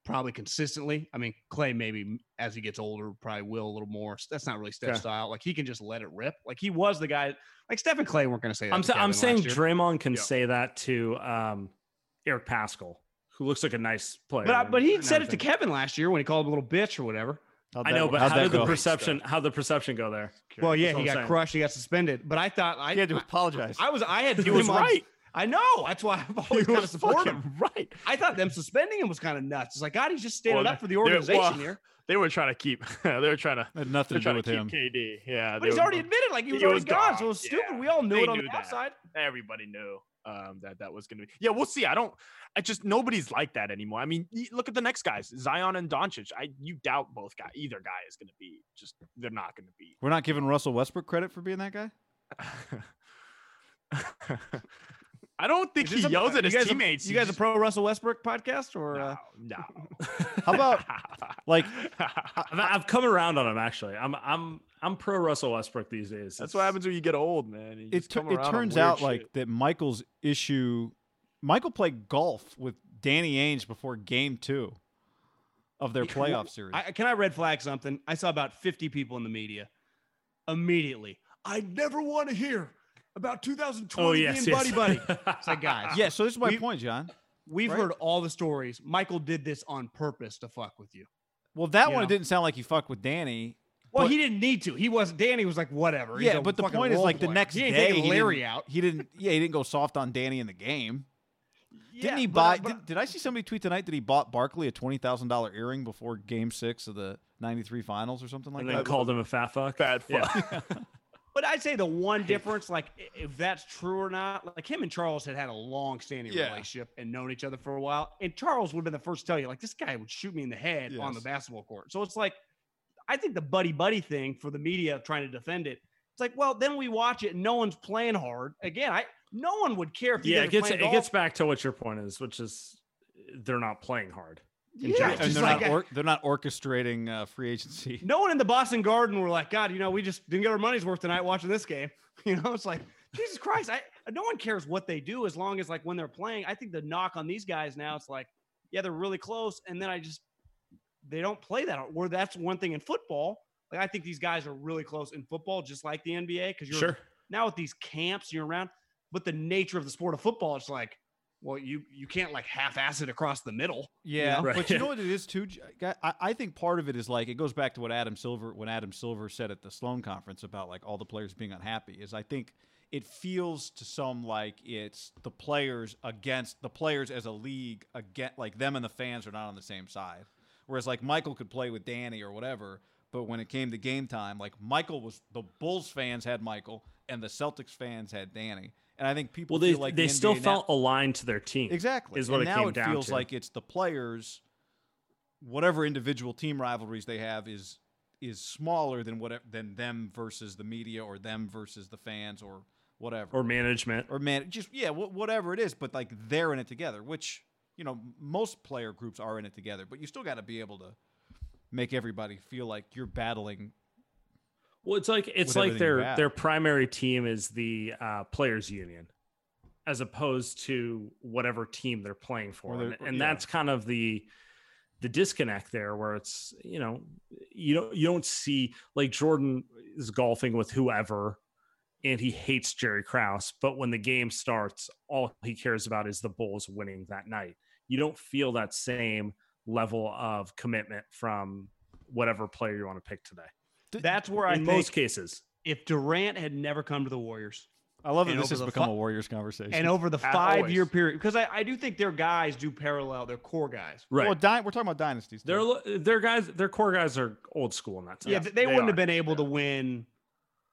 probably consistently. I mean, Klay maybe as he gets older, probably will a little more. That's not really Steph's Okay. style. Like he can just let it rip. Like he was the guy, like Steph and Klay weren't going to say that. I'm, to sa- I'm saying last year. Draymond can Yeah. say that to um, Eric Paschall, who looks like a nice player. But, I, but he and said it to. Kevin last year when he called him a little bitch or whatever. I know, but how'd how that did the perception? How the perception go there? Well, yeah, he got saying. crushed. He got suspended. But I thought I, He had to apologize. I was I had He was him right. I know. That's why I've always He kind of was supported him. right. I thought them suspending him was kind of nuts. It's like God, he's just standing Well, up for the organization well, here. They were trying to keep. they were trying to. had nothing They're to do with him. keep KD. Yeah, But he's were- already admitted like he was He already was gone. So it gone, was stupid. yeah. We all knew They it on knew the that. outside. everybody knew um, that that was going to be. Yeah, we'll see. I don't. I just nobody's like that anymore. I mean, look at the next guys, Zion and Doncic. I you doubt both guy. Either guy is going to be just. They're not going to be. We're not giving Russell Westbrook credit for being that guy. I don't think he this a- yells at you his guys a- teammates. You guys a pro Russell Westbrook podcast or uh, no, How about like I've, I've come around on him actually. I'm I'm I'm pro Russell Westbrook these days. That's what happens when you get old, man. You it, just tu- it turns out shit. like that Michael's issue Michael played golf with Danny Ainge before game two of their playoff series. I, can I red flag something? I saw about 50 people in the media immediately. I never want to hear about 2020 Oh yes, being yes. buddy buddy. It's like guys, yeah, so this is my we- point, John. we've Right. heard all the stories. Michael did this on purpose to fuck with you. Well, that you one know. didn't sound like he fucked with Danny. Well, But- he didn't need to. He was Danny was like whatever. He's yeah, a but the point is role like the next he day taking he Larry didn't, out. He didn't. Yeah, he didn't go soft on Danny in the game. Yeah, Didn't he but, buy? uh, but- did, did I see somebody tweet tonight that he bought Barkley a twenty thousand dollar earring before Game Six of the '93 Finals or something like and that? And then called him a fat fuck. Bad Yeah. But I'd say the one difference, like if that's true or not, like him and Charles had had a long-standing Yeah. relationship and known each other for a while, and Charles would have been the first to tell you, like this guy would shoot me in the head on the basketball court. So it's like, I think the buddy buddy thing for the media trying to defend it, it's like, well, then we watch it, and no one's playing hard. Again, I no one would care if you yeah, it gets it golf. gets back to what your point is, which is they're not playing hard. Yeah, and they're like not a- or, they're not orchestrating uh, free agency. no one in the Boston Garden were like, God, you know, we just didn't get our money's worth tonight watching this game. You know, it's like, Jesus Christ, I no one cares what they do as long as like when they're playing. I think the knock on these guys now, it's like, yeah, they're really close, and then I just they don't play that. hard. Where that's one thing in football. Like I think these guys are really close in football, just like the NBA, because you're Sure. now with these camps you're around. But the nature of the sport of football, it's like, well, you you can't like half-ass it across the middle. Yeah, Right. but you know what it is too. I, I think part of it is like it goes back to what Adam Silver when Adam Silver said at the Sloan conference about like all the players being unhappy. Is I think it feels to some like it's the players against the players as a league against like them and the fans are not on the same side. Whereas like Michael could play with Danny or whatever, but when it came to game time, like Michael was the Bulls fans had Michael and the Celtics fans had Danny. And I think people Well, they feel like they the still now- felt aligned to their team. Exactly. Is what and it now came it down feels to. like it's the players. Whatever individual team rivalries they have is is smaller than what than them versus the media or them versus the fans or whatever, or management. or man, just yeah, wh- whatever it is. But like they're in it together, which you know most player groups are in it together. But you still got to be able to make everybody feel like you're battling. Well, it's like it's like their their primary team is the uh, players union, as opposed to whatever team they're playing for, and, they're- and yeah. that's kind of the the disconnect there, where it's you know you don't you don't see like Jordan is golfing with whoever, and he hates Jerry Krause, but when the game starts, all he cares about is the Bulls winning that night. You don't feel that same level of commitment from whatever player you want to pick today. That's where I In think most cases. if Durant had never come to the Warriors I love that this has become fu- a Warriors conversation. and over the As five year period, because I, I do think their guys do parallel their core guys. Right. Well, dy- we're talking about dynasties. Their their guys, their core guys are old school in that sense. Yeah, they, they wouldn't are. have been able to win.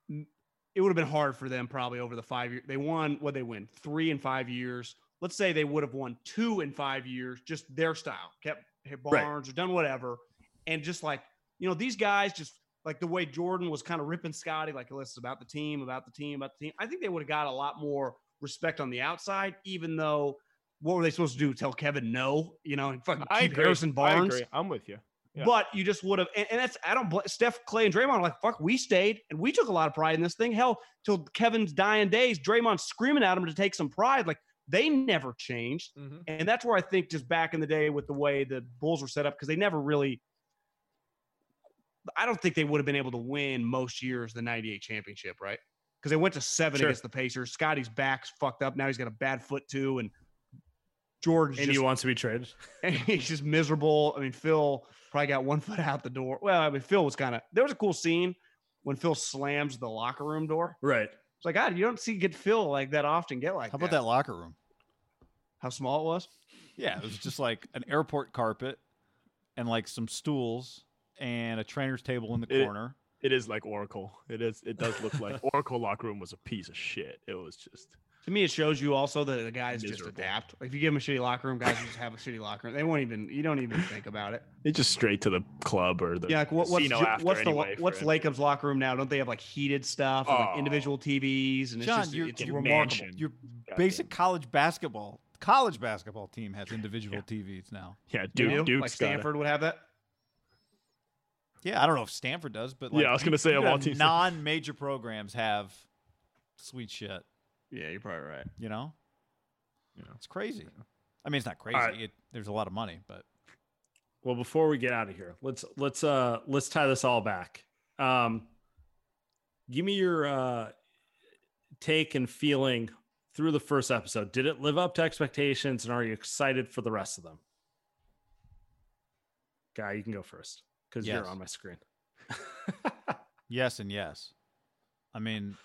It would have been hard for them probably over the five years. They won what they win three in five years. Let's say they would have won two in five years, just their style, kept hit Right. Barnes or done whatever, and just like you know these guys just like the way Jordan was kind of ripping Scottie, like this is about the team, about the team, about the team. I think they would have got a lot more respect on the outside, even though what were they supposed to do? Tell Kevin no, you know, and fucking I keep agree. Harrison Barnes. I agree. I'm with you. Yeah. But you just would have, and, and that's I don't. bl- Steph, Klay, and Draymond are like fuck. We stayed, and we took a lot of pride in this thing. Hell, till Kevin's dying days, Draymond screaming at him to take some pride. Like they never changed, Mhm. and that's where I think just back in the day with the way the Bulls were set up, because they never really. I don't think they would have been able to win most years the '98 championship, right? Because they went to seven Sure. against the Pacers. Scottie's back's fucked up now. He's got a bad foot too, and George and just he wants to be traded. and he's just miserable. I mean, Phil probably got one foot out the door. Well, I mean, Phil was kind of there was a cool scene when Phil slams the locker room door. Right. It's like, God, you don't see get Phil like that often. Get like How about that locker room? How small it was? Yeah, it was just like an airport carpet and like some stools and a trainer's table in the It- corner. It is like Oracle. It is. It does look like Oracle locker room was a piece of shit. It was just. To me, it shows you also that the guys just adapt. Like if you give them a shitty locker room, guys just have a shitty locker room. They won't even. You don't even think about it. It's just straight to the club or the Yeah, like what, what's casino Ju- after what's the what's for- Lacob's locker room now? Don't they have like heated stuff, and, like Oh. individual TVs, and it's just you're- it's you're remarkable. Your basic college basketball college basketball team has individual TVs now. Yeah, Do Duke. you? Duke's like got it. Stanford would have that. Yeah, I don't know if Stanford does, but like, Yeah, I was gonna say you of all have non-major programs have sweet shit. Yeah, you're probably right. You know, Yeah. it's crazy. I mean, it's not crazy. right. It, there's a lot of money, but Well, before we get out of here, let's let's uh let's tie this all back. Um give me your uh take and feeling through the first episode. Did it live up to expectations and are you excited for the rest of them? Guy, you can go first because Yes. you're on my screen. yes and yes. I mean,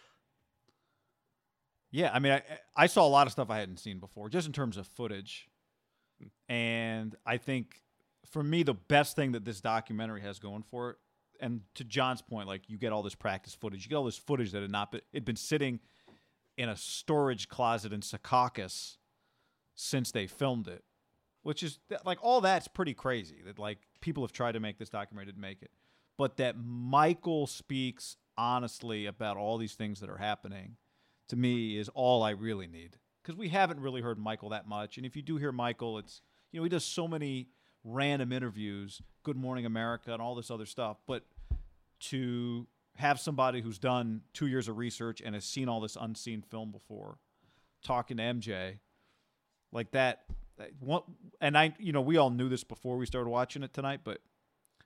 yeah, I mean, I, I saw a lot of stuff I hadn't seen before, just in terms of footage. And I think for me, the best thing that this documentary has going for it, and to John's point, like you get all this practice footage, you get all this footage that had not been, it'd been sitting in a storage closet in Secaucus since they filmed it, which is like all that's pretty crazy. That like people have tried to make this documentary, didn't make it, but that Michael speaks honestly about all these things that are happening to me is all I really need because we haven't really heard Michael that much. And if you do hear Michael, it's you know he does so many random interviews, Good Morning America, and all this other stuff. But to have somebody who's done two years of research and has seen all this unseen film before, talking to MJ, like that, and I, you know, we all knew this before we started watching it tonight, but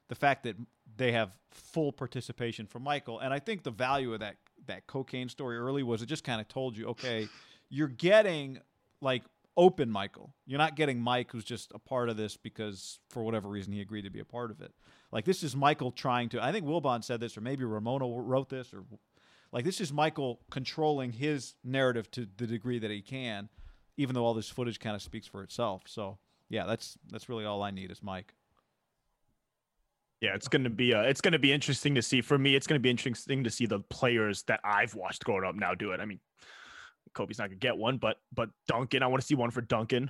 the fact that they have full participation from Michael, and I think the value of that that cocaine story early was it just kind of told you, okay, you're getting like open Michael. You're not getting Mike who's just a part of this because for whatever reason he agreed to be a part of it. Like this is Michael trying to. I think Wilbon said this, or maybe Ramona wrote this, or like this is Michael controlling his narrative to the degree that he can, even though all this footage kind of speaks for itself. So yeah, that's that's really all I need is Mike. Yeah, it's gonna be uh, it's gonna be interesting to see. For me, it's gonna be interesting to see the players that I've watched growing up now do it. I mean, Kobe's not gonna get one, but but Duncan, I want to see one for Duncan.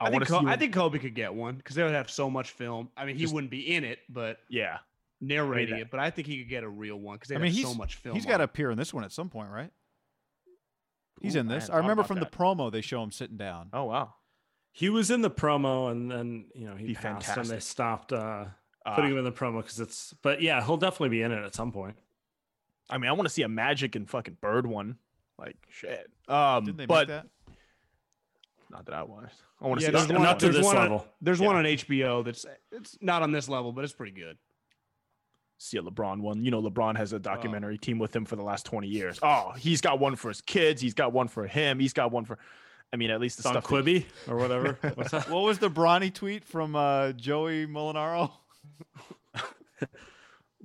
I, I, want think to Co- I think Kobe could get one because they would have so much film. I mean, he Just- wouldn't be in it, but yeah, narrating that- it. But I think he could get a real one because they I mean, he's so much film. He's on got to it. appear in this one at some point, right? He's Ooh, in this. hadn't I remember from that. the promo they show him sitting down. Oh wow. He was in the promo, and then you know he Be passed, and they stopped uh. Putting him in the promo because it's. But yeah, he'll definitely be in it at some point. I mean, I want to see a Magic and fucking Bird one. Like shit. Um, Didn't they but make that? not that I want. I want to Yeah, see. there's that. not- one, not to there's this one on- level. there's Yeah. one on HBO that's it's not on this level, but it's pretty good. see a LeBron one. You know, LeBron has a documentary team with him for the last 20 years. Oh, he's got one for his kids. He's got one for him. He's got one for, I mean, at least the It's on stuff. that- Quibi or whatever. What's that? What was the Bronny tweet from uh, Joey Molinaro?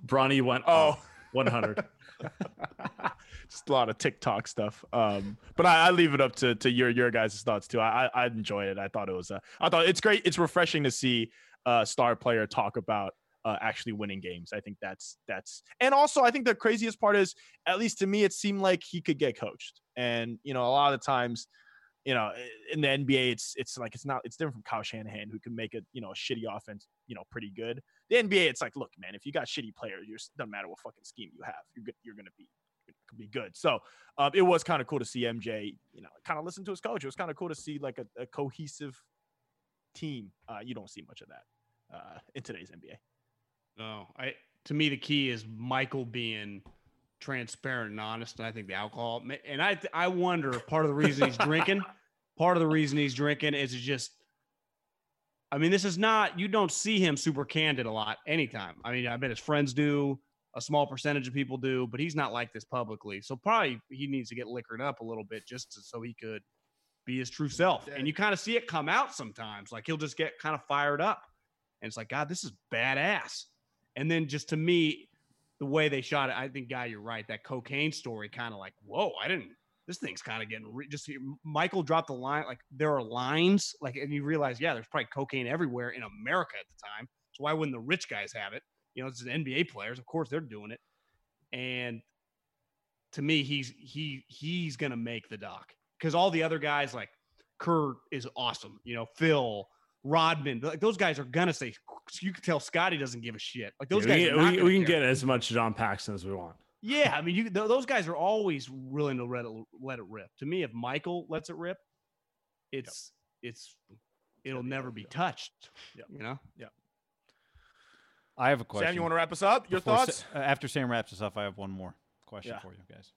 Bronny went Oh. oh 100. Just a lot of TikTok stuff. Um, but I, I leave it up to to your your guys' thoughts too. I I, I enjoyed it. I thought it was. Uh, I thought it's great. It's refreshing to see a star player talk about uh, actually winning games. I think that's that's. And also, I think the craziest part is, at least to me, it seemed like he could get coached. And you know, a lot of the times, you know, in the NBA, it's it's like it's not it's different from Kyle Shanahan who can make a you know a shitty offense you know pretty good. The NBA, it's like, look, man, if you got shitty players, you're doesn't matter what fucking scheme you have, you're you're gonna be could be good. So um, it was kind of cool to see MJ, you know, kind of listen to his coach. It was kind of cool to see like a, a cohesive team. Uh, you don't see much of that uh, in today's NBA. No, I to me the key is Michael being transparent and honest, and I think the alcohol. And I I wonder if part of the reason he's drinking, part of the reason he's drinking is just. I mean, this is not you don't see him super candid a lot anytime. I mean, I bet his friends do, a small percentage of people do, but he's not like this publicly. So probably he needs to get liquored up a little bit just to, so he could be his true self. And you kind of see it come out sometimes. Like he'll just get kind of fired up. And it's like, God, this is badass. And then just to me, the way they shot it, I think, Guy, you're right. That cocaine story kind of like, whoa, I didn't, this thing's kind of getting re- just Michael dropped the line. Like there are lines, like, and you realize, yeah, there's probably cocaine everywhere in America at the time. So why wouldn't the rich guys have it? You know, it's the NBA players. Of course, they're doing it. And to me, he's he he's gonna make the doc because all the other guys like Kurt is awesome. You know, Phil, Rodman, like those guys are gonna say. You can tell Scottie doesn't give a shit. Like those Yeah, guys, we, we, we can care. get as much John Paxson as we want. Yeah, I mean, you th- those guys are always willing to let it let it rip. To me, if Michael lets it rip, it's it's it'll be never over, be touched. Yep. You know, Yeah. I have a question. Sam, you want to wrap us up? Your Before thoughts? uh, after Sam wraps us up, I have one more question Yeah. for you guys.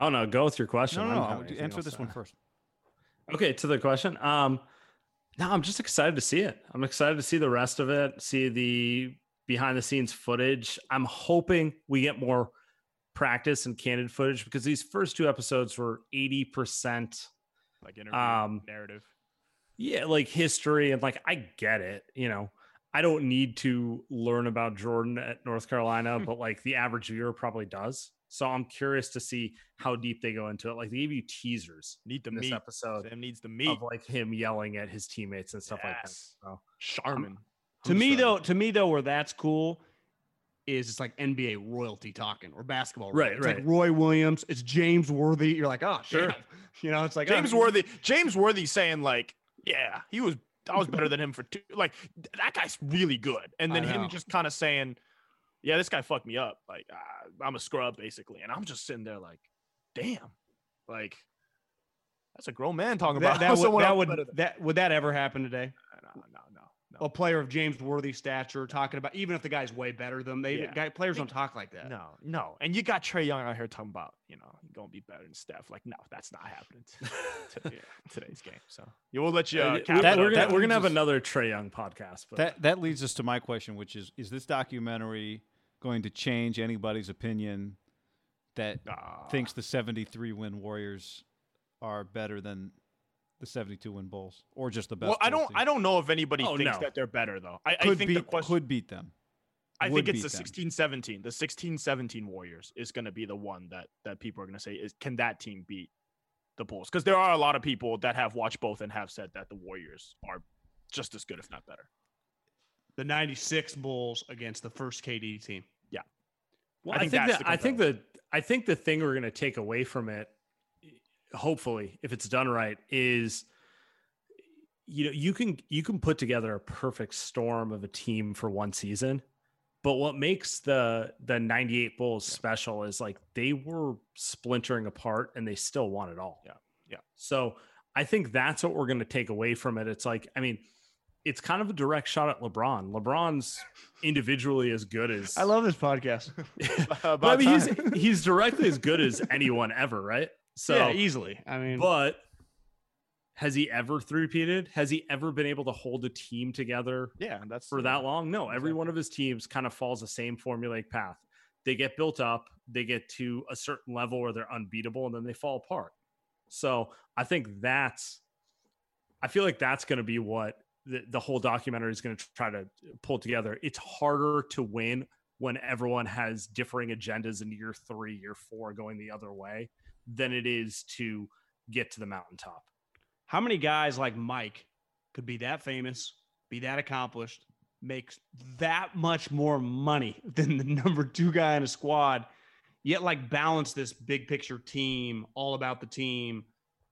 Oh no, go with your question. No, I no, don't no. have anything Answer this to one add. first. Okay, to the question. Um, no, I'm just excited to see it. I'm excited to see the rest of it, see the behind the scenes footage. I'm hoping we get more practice and candid footage because these first two episodes were 80% Like interview Um, narrative. yeah, like history and like I get it, you know. I don't need to learn about Jordan at North Carolina, but like the average viewer probably does. So I'm curious to see how deep they go into it. Like they gave you teasers Need the this meat. episode Sam needs the meat. of like him yelling at his teammates and stuff like that. So Charmin. to I'm me excited. though, to me though, where that's cool is it's like NBA royalty talking or basketball. Right, royalty. It's like right. Roy Williams. It's James Worthy. You're like, oh, Sure. sure. You know, it's like James oh, Worthy. James Worthy saying like, yeah, he was. I was better than him for two. Like that guy's really good. And then him just kind of saying, yeah, this guy fucked me up. Like uh, I'm a scrub basically. And I'm just sitting there like, damn, like that's a grown man talking That, about that, would, someone that would better that would that ever happen today? No, no, no, no. A player of James Worthy stature talking about even if the guy's way better than them, they Yeah. guy, players don't talk like that. No, no. And you got Trae Young out here talking about, you know, he gonna be better than Steph. Like, no, that's not happening to, to- yeah, today's game. So you will let you. Uh, cap that, we're gonna we're gonna have another Trae Young podcast. But That that leads us to my question, which is: Is this documentary going to change anybody's opinion that Ah. thinks the 73 win Warriors are better than the 72 win Bulls, or just the best? well, I don't. team? I don't know if anybody Oh, thinks no. that they're better though. I, I could think beat the question. could beat them. I think it's the them. 16 17. The 16 17 Warriors is going to be the one that that people are going to say is can that team beat the Bulls? Because there are a lot of people that have watched both and have said that the Warriors are just as good, if not better. The '96 Bulls against the first KD team. Yeah. Well, I I think think, that's that the I think the I think the thing we're going to take away from it, hopefully, if it's done right, is you know you can you can put together a perfect storm of a team for one season, But what makes the the 98 Bulls special is like they were splintering apart and they still won it all. Yeah. Yeah. So I think that's what we're going to take away from it. It's like, I mean, it's kind of a direct shot at LeBron. LeBron's individually as good as I love this podcast. but I mean, he's he's directly as good as anyone ever, right? So yeah, easily. I mean, but has he ever three-peated? Has he ever been able to hold a team together yeah, that's for that long? No, every one of his teams kind of follows the same formulaic path. They get built up, they get to a certain level where they're unbeatable, and then they fall apart. So I think that's, I feel like that's going to be what the, the whole documentary is going to try to pull together. It's harder to win when everyone has differing agendas in year three, year four going the other way than it is to get to the mountaintop. how many guys like Mike could be that famous, be that accomplished, make that much more money than the number two guy in a squad, yet like balance this big picture team, all about the team,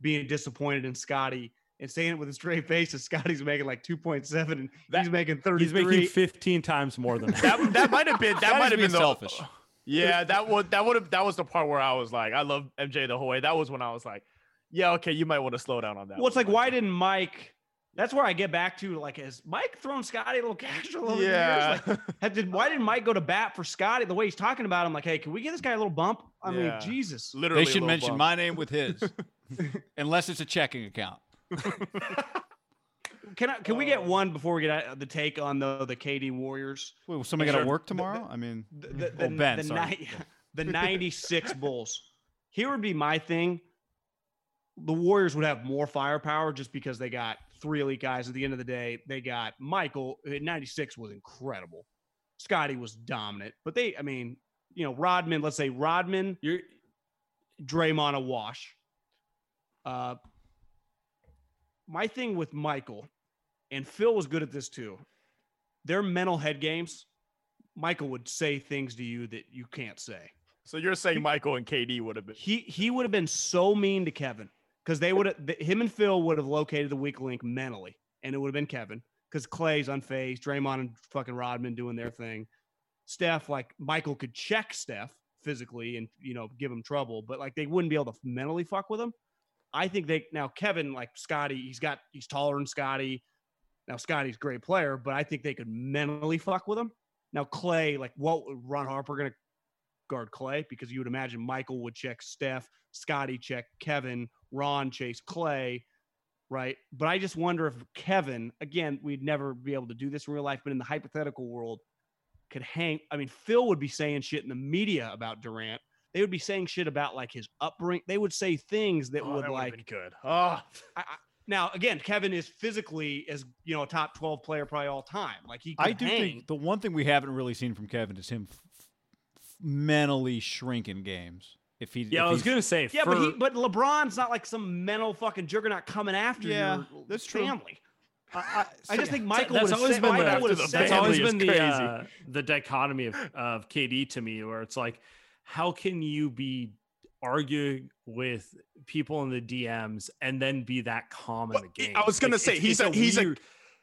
being disappointed in Scottie and saying it with a straight face that Scottie's making like 2.7 and he's making 33. He's making 15 times more than that. that that might have been that Scottie's might have being been the, selfish. Yeah, that would that would have that was the part where I was like, I love MJ the whole way. That was when I was like, yeah, okay, you might want to slow down on that. well, it's like, why didn't Mike? That's where I get back to like, has Mike thrown Scottie a little casual over Yeah. the years? Like, had, did, why didn't Mike go to bat for Scottie the way he's talking about him? Like, hey, can we get this guy a little bump? I Yeah. mean, Jesus. Literally, They should mention bump. my name with his, unless it's a checking account. Can I, can we get one before we get out, the take on the the KD Warriors? Wait, will somebody got to work tomorrow? I mean, The, the, Oh, the, Ben, the, sorry. ni- the 96 Bulls. Here would be my thing. The Warriors would have more firepower just because they got three elite guys. At the end of the day, they got Michael. 96 was incredible. Scottie was dominant. But they, I mean, you know, Rodman, let's say Rodman, You're Draymond a wash. Uh, my thing with Michael and Phil was good at this too. Their mental head games, Michael would say things to you that you can't say. So you're saying Michael and KD would have been He he would have been so mean to Kevin because they would have him and Phil would have located the weak link mentally, and it would have been Kevin because Klay's unfazed, Draymond and fucking Rodman doing their thing. Steph, like Michael could check Steph physically and you know give him trouble, but like they wouldn't be able to mentally fuck with him. I think they now Kevin like Scottie, he's got he's taller than Scottie. Now Scottie's great player, but I think they could mentally fuck with him. Now Klay, like what Ron Harper gonna guard Klay because you would imagine Michael would check Steph, Scottie check Kevin, Ron chase Klay, right? But I just wonder if Kevin, again, we'd never be able to do this in real life, but in the hypothetical world, could hang. I mean, Phil would be saying shit in the media about Durant. They would be saying shit about like his upbringing. They would say things that Oh, would that would've like been good. Oh, I, I, now again, Kevin is physically as you know a top twelve player probably all time. Like he, I do hang. think the one thing we haven't really seen from Kevin is him f- f- mentally shrinking games. If he, yeah, if I was he's- gonna say Yeah, for, but he, but LeBron's not like some mental fucking juggernaut coming after Yeah, your that's true. family. I, I just think Michael that's always said, been Michael the, would have the said that's always been the uh, the dichotomy of, of KD to me, where it's like, how can you be arguing with people in the DMs and then be that calm in the game? I was gonna Like, say, it's- he's it's a- he's a-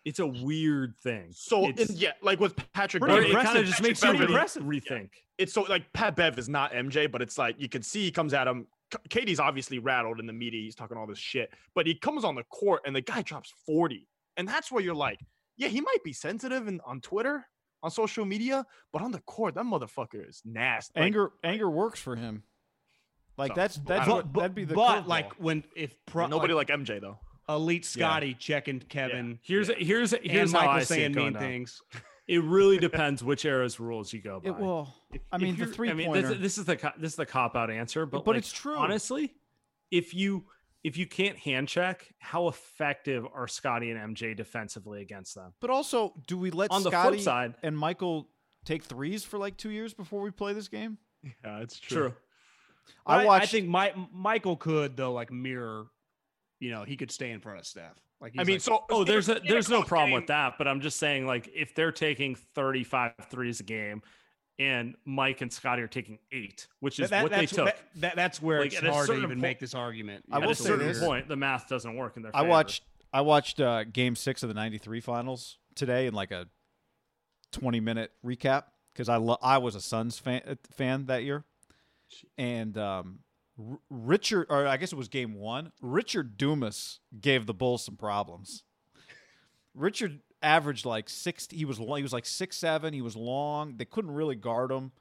it's a weird thing. so it's, yeah, like with Patrick Beverley, it kind of just Patrick makes you impressive. Rethink. it's so like Pat Bev is not MJ, but it's like you can see he comes at him. KD's obviously rattled in the media. He's talking all this shit, but he comes on the court and the guy drops 40. And that's where you're like, yeah, he might be sensitive and on Twitter, on social media, but on the court, that motherfucker is nasty. Like, anger anger works for him. Like So, that's that's don't- what that'd be the but curveball. like when if pro, nobody like, like MJ though. elite Scottie checking Kevin, Here's here's and here's how Michael I see it saying going mean down. things. It really depends which era's rules you go by. it will. I mean, the three I mean, this, this is the this is the cop out answer, but But like, it's true. Honestly, if you if you can't hand check, how effective are Scottie and MJ defensively against them? But also, do we let On the flip Scottie side- and Michael take threes for like two years before we play this game? Yeah, it's True. I, I watched. I think my, Michael could though like mirror. You know, he could stay in front of Steph. Like I mean, like, so Oh, there's a in there's no problem game- with that, but I'm just saying like if they're taking 35 threes a game and Mike and Scottie are taking 8, which is that- what they took. that- that- that's where Like, it's hard to even po- make this argument. I At will a say certain this. point, the math doesn't work in their I watched. I watched uh, Game Six of the '93 Finals today in like a 20 minute recap, because I lo- I was a Suns fan uh, fan that year, and um, R- Richard, or I guess it was game one. Richard Dumas gave the Bulls some problems. Richard averaged like six. He was he was like six seven. He was long. They couldn't really guard him.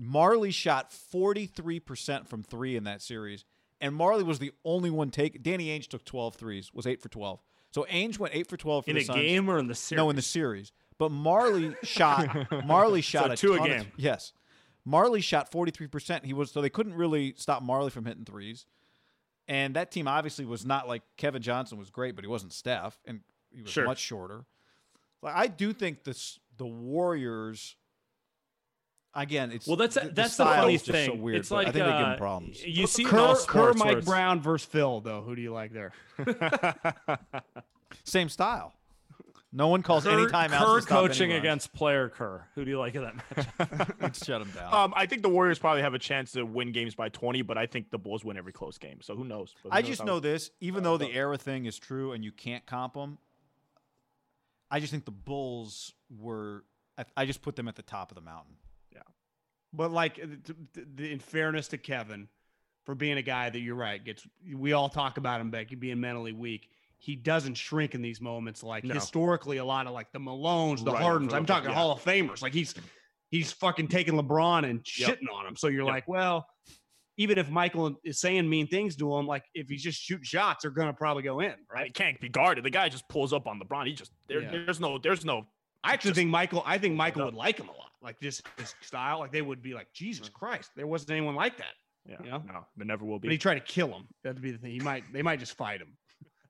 Majerle shot forty three percent from three in that series, and Majerle was the only one take. Danny Ainge took 12 threes, was eight for twelve. So Ainge went eight for twelve for in the a Suns. game or in the series? No, in the series. But Majerle shot. Majerle shot a two a ton of- game. yes, Majerle shot forty three percent. He was so they couldn't really stop Majerle from hitting threes. And that team obviously was not like Kevin Johnson was great, but he wasn't Steph, and he was Sure. much shorter. Like, I do think this the Warriors. Again, it's well, that's the, that's the, style funny thing. so weird. it's like I think they give uh, problems. You see it all Kerr, Kerr Mike it's- Brown versus Phil, though. Who do you like there? Same style. No one calls Kerr, any timeouts. Kerr to stop coaching any against player Kerr. Who do you like in that match? Let's shut him down. Um, I think the Warriors probably have a chance to win games by 20, but I think the Bulls win every close game. So who knows? But who I knows just know this, even uh, though the era thing is true and you can't comp them, I just think the Bulls were. I, I just put them at the top of the mountain. Yeah, but like, in fairness to Kevin, for being a guy that you're right gets, we all talk about him Becky being mentally weak. He doesn't shrink in these moments. Like No. historically, a lot of like the Malones, the Right, Hardens. I'm talking yeah. Hall of Famers. Like he's he's fucking taking LeBron and Yep. shitting on him. So you're Yep. like, well, even if Michael is saying mean things to him, like if he's just shooting shots, they're gonna probably go in, Right? right? It can't be guarded. The guy just pulls up on LeBron. He just there, Yeah. there's no there's no I actually Just- think Michael. I think Michael would like him a lot. Like just his style. Like they would be like, Jesus mm. Christ, there wasn't anyone like that. yeah, Yeah. no, there never will be. But he be. tried to kill him. That'd be the thing. He might. They might just fight him.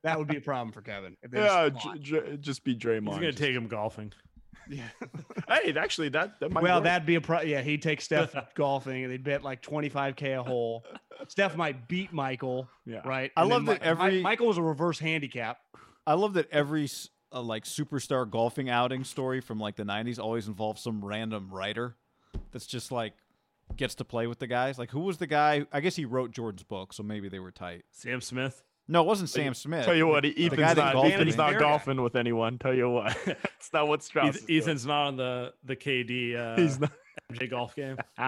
That would be a problem for Kevin. If Yeah, just fought. j- j- just be Draymond. He's gonna Just- take him golfing. Yeah. Hey, actually, that that might Well, work. that'd be a pro. Yeah, he'd take Steph golfing, and they'd bet like twenty five k a hole. Steph might beat Michael, yeah. right? I And love that Mi- Mi- every- Michael was a reverse handicap. I love that every uh, like superstar golfing outing story from like the '90s always involves some random writer that's just like gets to play with the guys. Like, who was the guy? I guess he wrote Jordan's book, so maybe they were tight. Sam Smith. No, it wasn't Sam Smith. Tell you what, Ethan's not, golfed Ethan's not golfing with anyone. Tell you what, it's not what Strauss. Eth- is doing. Ethan's not on the the KD uh, He's not. MJ golf game.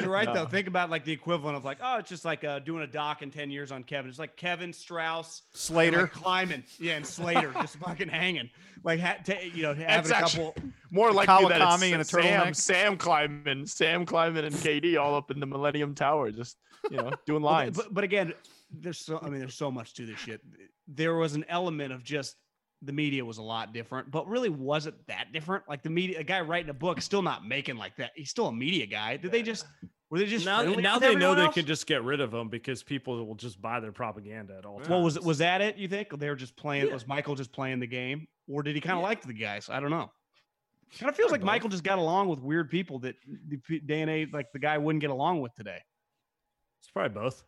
You're right No. though. Think about like the equivalent of like, oh, it's just like uh, doing a doc in ten years on Kevin. It's like Kevin Strauss, and, Slater. like, climbing, yeah, and Slater just fucking hanging, like ha- ta- you know, having It's a actually- couple. More likely that it's and a Sam. Sam climbing, Sam climbing, and KD all up in the Millennium Tower, just you know, doing Well, lines. But, but again, there's so I mean, there's so much to this shit. There was an element of just the media was a lot different, but really wasn't that different. Like the media, a guy writing a book, still not making like that. He's still a media guy. Did they just were they just now now they know everyone they can just get rid of him because people will just buy their propaganda at all times. Well, was was that it? You think they were just playing? Was Michael just playing the game, or did he kind of like the guys? I don't know. Kind of feels like Michael just got along with weird people that the day and age like the guy wouldn't get along with today. It's probably both.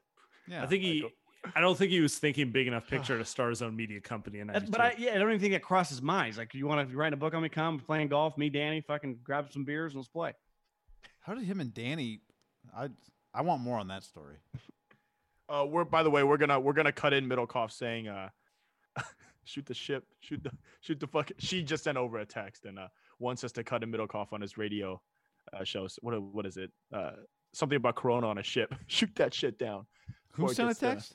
Yeah. I think he. I don't think he was thinking big enough picture to start his own media company in 92. but I yeah, I don't even think that crossed his mind. Like, you want to write a book on me? Come playing golf, me, Danny, fucking grab some beers and let's play. How did him and Danny? I I want more on that story. Uh, we're by the way, we're gonna we're gonna cut in Middlekauff saying, uh, shoot the ship, shoot the shoot the fuck. She just sent over a text and uh, wants us to cut in Middlekauff on his radio uh, shows. What what is it? Uh, something about Corona on a ship. Shoot that shit down. Who Before sent a gets, text?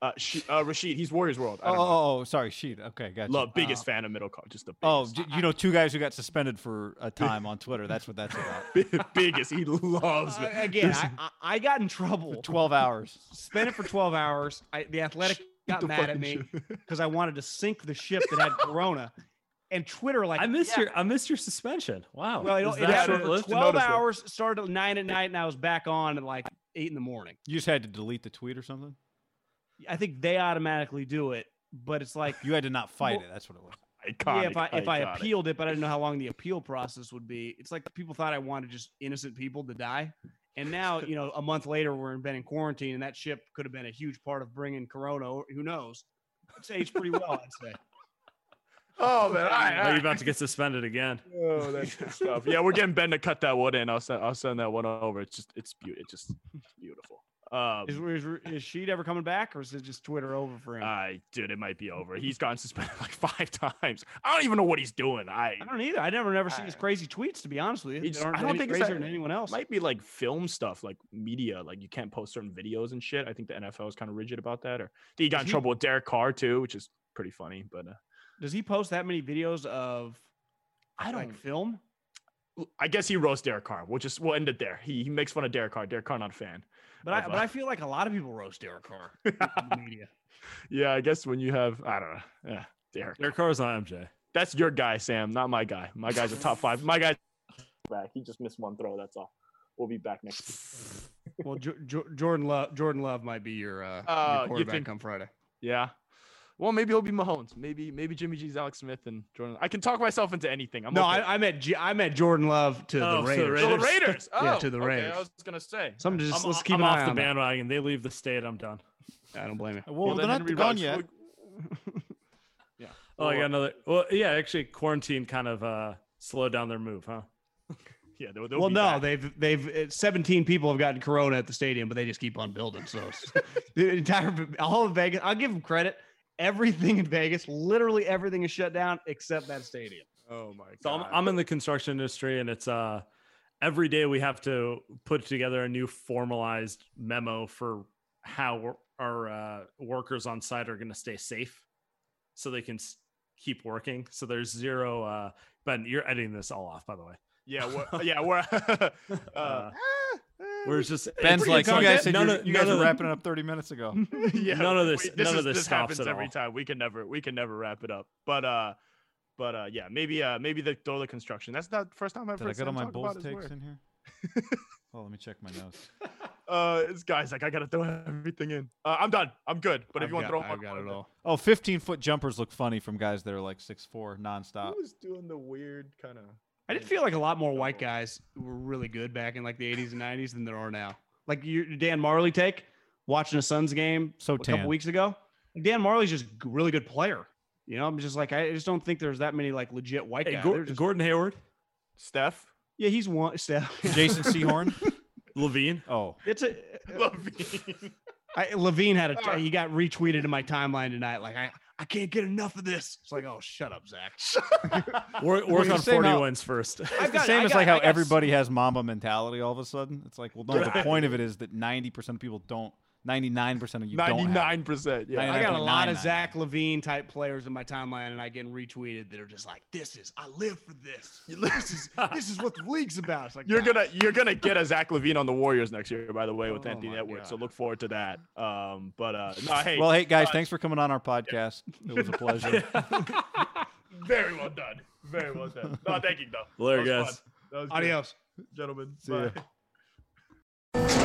Uh, she, uh, Rashid, he's Warriors World. I Oh, don't know. oh, oh, sorry, sheet. Okay, gotcha. Love, biggest Uh, fan of Middlekauff, just the Oh, biggest. j- you know, two guys who got suspended for a time on Twitter. That's what that's about. biggest. He loves Uh, it. again, I, I, I got in trouble. Twelve hours. Spent it for 12 hours. I, the athletic got the mad at me because I wanted to sink the ship that had Corona. And Twitter, like, I missed yeah, your I missed your suspension. Wow. Well, it, Is it that happened for 12 hours, started at 9 at night, and I was back on at like 8 in the morning. You just had to delete the tweet or something. I think they automatically do it, but it's like, You had to not fight Well- it. That's what it was. Iconic, yeah, if I if I appealed it, but I didn't know how long the appeal process would be. It's like people thought I wanted just innocent people to die, and now you know a month later we're in been in quarantine, and that ship could have been a huge part of bringing Corona. Who knows? It's aged pretty well, I'd say. Oh man, all right, all Oh, you're about to get suspended again. Oh, that's good stuff. Yeah, we're getting Ben to cut that one in. I'll send I'll send that one over. It's just it's beautiful. It's just beautiful. Um, Is, is, is Sheed ever coming back, or is it just Twitter over for him? I dude, it might be over. He's gotten suspended like five times. I don't even know what he's doing. I I don't either. I never, never seen his crazy tweets. To be honest with you, just- aren't I don't any think it's crazier that- than anyone else. might be like film stuff, like media. Like you can't post certain videos and shit. I think the NFL is kind of rigid about that. Or he got in he- trouble with Derek Carr too, which is pretty funny. But uh, Does he post that many videos of I don't. like film? I guess he roasts Derek Carr. We'll just we'll end it there. He, he makes fun of Derek Carr. Derek Carr not a fan. But I, but uh, I feel like a lot of people roast Derek Carr in the media. Yeah, I guess when you have I don't know. Yeah, Derek. Derek Carr's not MJ. That's your guy, Sam, not my guy. My guy's a top five. My guy back. He just missed one throw. That's all. We'll be back next week. Well, jo- Jo- Jordan Love, Jordan Love might be your, uh, Uh, your you quarterback think- come Friday. Yeah. Well, maybe he'll be Mahomes. Maybe maybe Jimmy G's Alex Smith and Jordan. I can talk myself into anything. I'm No, okay. I, I meant G- I meant Jordan Love to Oh, the to the Raiders. To the Raiders. Raiders. Oh, Yeah, to the okay, Raiders. I was gonna say. Something just I'm, let's keep I'm an off eye the on that. bandwagon. They leave the state. I'm done. Yeah, I don't blame you. Well, they're then not Henry gone Ruggs yet. would- Oh, I got another. Well, yeah, actually, quarantine kind of uh, slowed down their move, huh? Yeah, they'll, they'll Well, no, back. they've they've uh, 17 people have gotten corona at the stadium, but they just keep on building. So the entire all of Vegas, I'll give them credit. Everything in Vegas, literally everything is shut down except that stadium. Oh my god. So I'm. I'm in the construction industry, and it's uh every day we have to put together a new formalized memo for how our uh, workers on site are going to stay safe, so they can s- keep working. So there's zero. Uh, Ben, you're editing this all off, by the way. yeah, we're, yeah, we're. uh, Uh, We're just Ben's pretty like, you guys said none of- you none guys of were wrapping it up 30 minutes ago. yeah, None of we- this- we- none of is- this this stops happens at every all. time. We can never, we can never wrap it up. But uh, but uh, yeah, maybe uh, maybe the throw the construction. That's not the first time I've Did I heard get all my talk Bulls takes in here? oh, let me check my notes. Uh, this guy's like, I gotta throw everything in. Uh, I'm done. I'm good. But if I've you want to got- throw, I've got it all. Oh, 15 foot jumpers look funny from guys that are like 6'4 nonstop. Who was doing the weird kind of? I did feel like a lot more white guys were really good back in like the 80s and 90s than there are now. Like your Dan Majerle take watching a Suns game So a tan. couple weeks ago. Dan Majerle's just a really good player. You know, I'm just like I just don't think there's that many like legit white Hey, guys. Gor- They're just- Gordon Hayward, Steph. yeah, he's one. Steph. Jason Sehorn. LaVine. Oh, It's a LaVine. I, LaVine had a he got retweeted in my timeline tonight. Like I I can't get enough of this. It's like oh shut up Zach. Work, Well, work you're on saying 40 how- wins first. it's I've the same I as like how got s- everybody has Mamba mentality all of a sudden. It's like, well, no, the point of it is that 90% of people don't, 99% of you don't. have it. Ninety-nine percent. Yeah. I got a lot of Zach LaVine type players in my timeline, and I get retweeted that are just like, "This is I live for this. This is this is what the league's about." It's like You're God. gonna you're gonna get a Zach LaVine on the Warriors next year, by the way, with Oh Anthony my Edwards. So look forward to that. Um, but uh, no, hey, Well, hey, guys, uh, thanks for coming on our podcast. It was a pleasure. very well done, very well done. No, thank you though. Later, That guys. fun. That. Adios. gentlemen. ya. Bye.